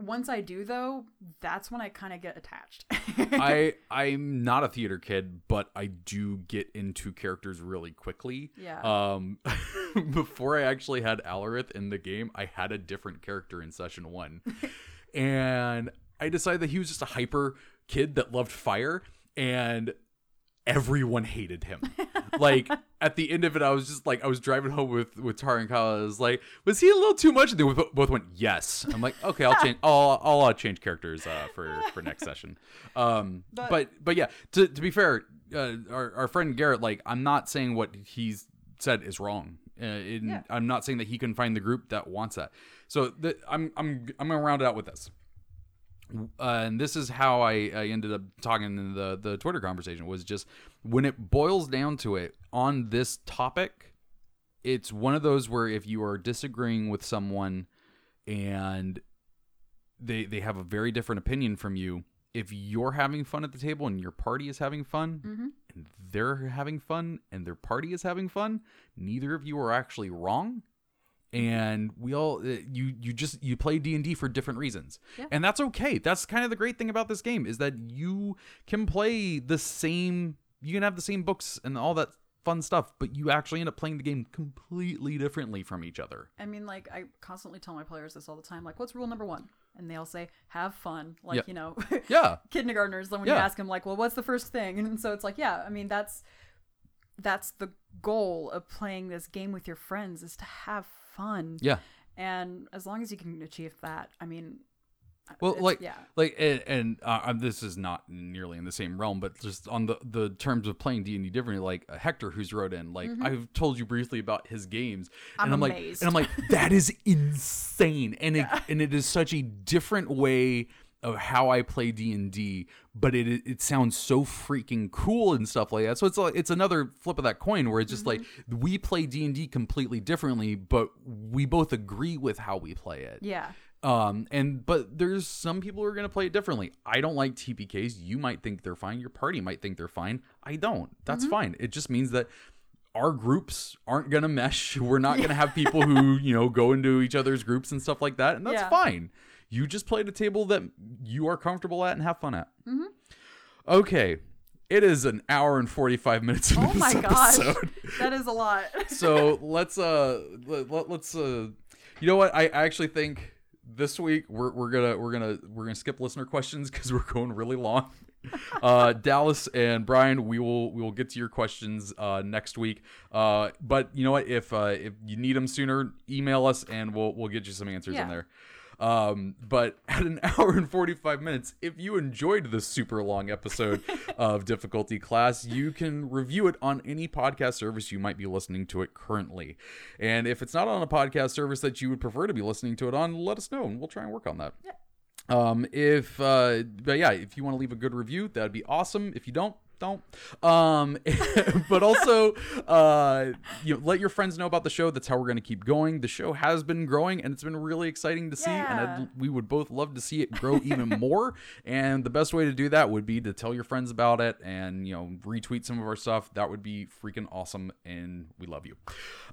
once I do though, that's when I kind of get attached. <laughs> I I'm not a theater kid, but I do get into characters really quickly. Yeah. Um, <laughs> before I actually had Alarith in the game, I had a different character in session one, <laughs> and I decided that he was just a hyper kid that loved fire, and everyone hated him. like at the end of it, I was just like, I was driving home with with Tara and Kyle. I was like, was he a little too much? And they both both went yes. I'm like, okay, I'll change. I'll I'll uh, change characters uh, for for next session. Um, But- but but yeah, to to be fair, uh, our our friend Garrett, like, I'm not saying what he's said is wrong. Uh, in, Yeah. I'm not saying that he can find the group that wants that. So the, I'm I'm I'm gonna round it out with this uh, and this is how I, I ended up talking in the the Twitter conversation was just when it boils down to it on this topic, it's one of those where if you are disagreeing with someone and they they have a very different opinion from you, if you're having fun at the table and your party is having fun Mhm. and they're having fun and their party is having fun, neither of you are actually wrong and we all uh, you you just you play D&D for different reasons. Yeah. And that's okay. That's kind of the great thing about this game is that you can play the same you can have the same books and all that fun stuff, but you actually end up playing the game completely differently from each other. I mean, like I constantly tell my players this all the time. Like, what's rule number one? And they all say, "Have fun." Like Yeah. you know, <laughs> <laughs> Yeah. kindergartners. Then when you ask them, like, "Well, what's the first thing?" <laughs> And so it's like, yeah. I mean, that's that's the goal of playing this game with your friends is to have fun. Yeah. And as long as you can achieve that, I mean, Well, like, yeah, like, and, and uh, this is not nearly in the same realm, but just on the the terms of playing D and D differently. Like uh, Hector, who's wrote in, like I've told you briefly about his games, I'm and I'm like, and I'm like, that is insane, and it <laughs> and it is such a different way of how I play D and D, but it it sounds so freaking cool and stuff like that. So it's like it's another flip of that coin where it's just like we play D and D completely differently, but we both agree with how we play it. yeah, Um, and but there's some people who are gonna play it differently. I don't like TPKs. You might think they're fine. Your party might think they're fine. I don't. That's Mm-hmm. fine. It just means that our groups aren't gonna mesh. <laughs> We're not gonna have people who you know go into each other's groups and stuff like that, and that's Yeah. fine. You just play at a table that you are comfortable at and have fun at. Mm-hmm. Okay. It is an hour and 45 minutes into Oh this my gosh, <laughs> <laughs> that is a lot. so let's uh let, let- let's uh you know what i I actually think this week we're, we're gonna we're gonna we're gonna skip listener questions because we're going really long <laughs> uh dallas and brian we will we will get to your questions uh next week uh but you know what if uh if you need them sooner email us and we'll we'll get you some answers in there Um, but <laughs> at an hour and 45 minutes, if you enjoyed this super long episode <laughs> of Difficulty Class, you can review it on any podcast service you might be listening to it currently. And if it's not on a podcast service that you would prefer to be listening to it on, let us know and we'll try and work on that. Um, if uh, but yeah, if you want to leave a good review, that'd be awesome. If you don't, don't. Um, <laughs> but also, uh, you know, let your friends know about the show. That's how we're going to keep going. The show has been growing, and it's been really exciting to see. And I'd, we would both love to see it grow even <laughs> more. And the best way to do that would be to tell your friends about it and you know retweet some of our stuff. That would be freaking awesome, and we love you.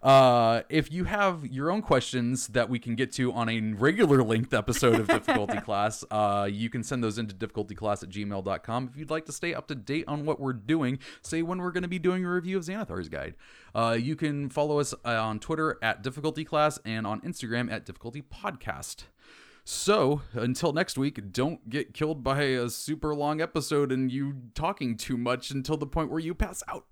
Uh, if you have your own questions that we can get to on a regular length episode of Difficulty <laughs> Class, uh, you can send those into difficultyclass at gmail.com. If you'd like to stay up to date on what what we're doing, say when we're going to be doing a review of Xanathar's Guide. Uh, you can follow us uh, on Twitter at Difficulty Class and on Instagram at Difficulty Podcast. So, until next week, don't get killed by a super long episode and you talking too much until the point where you pass out.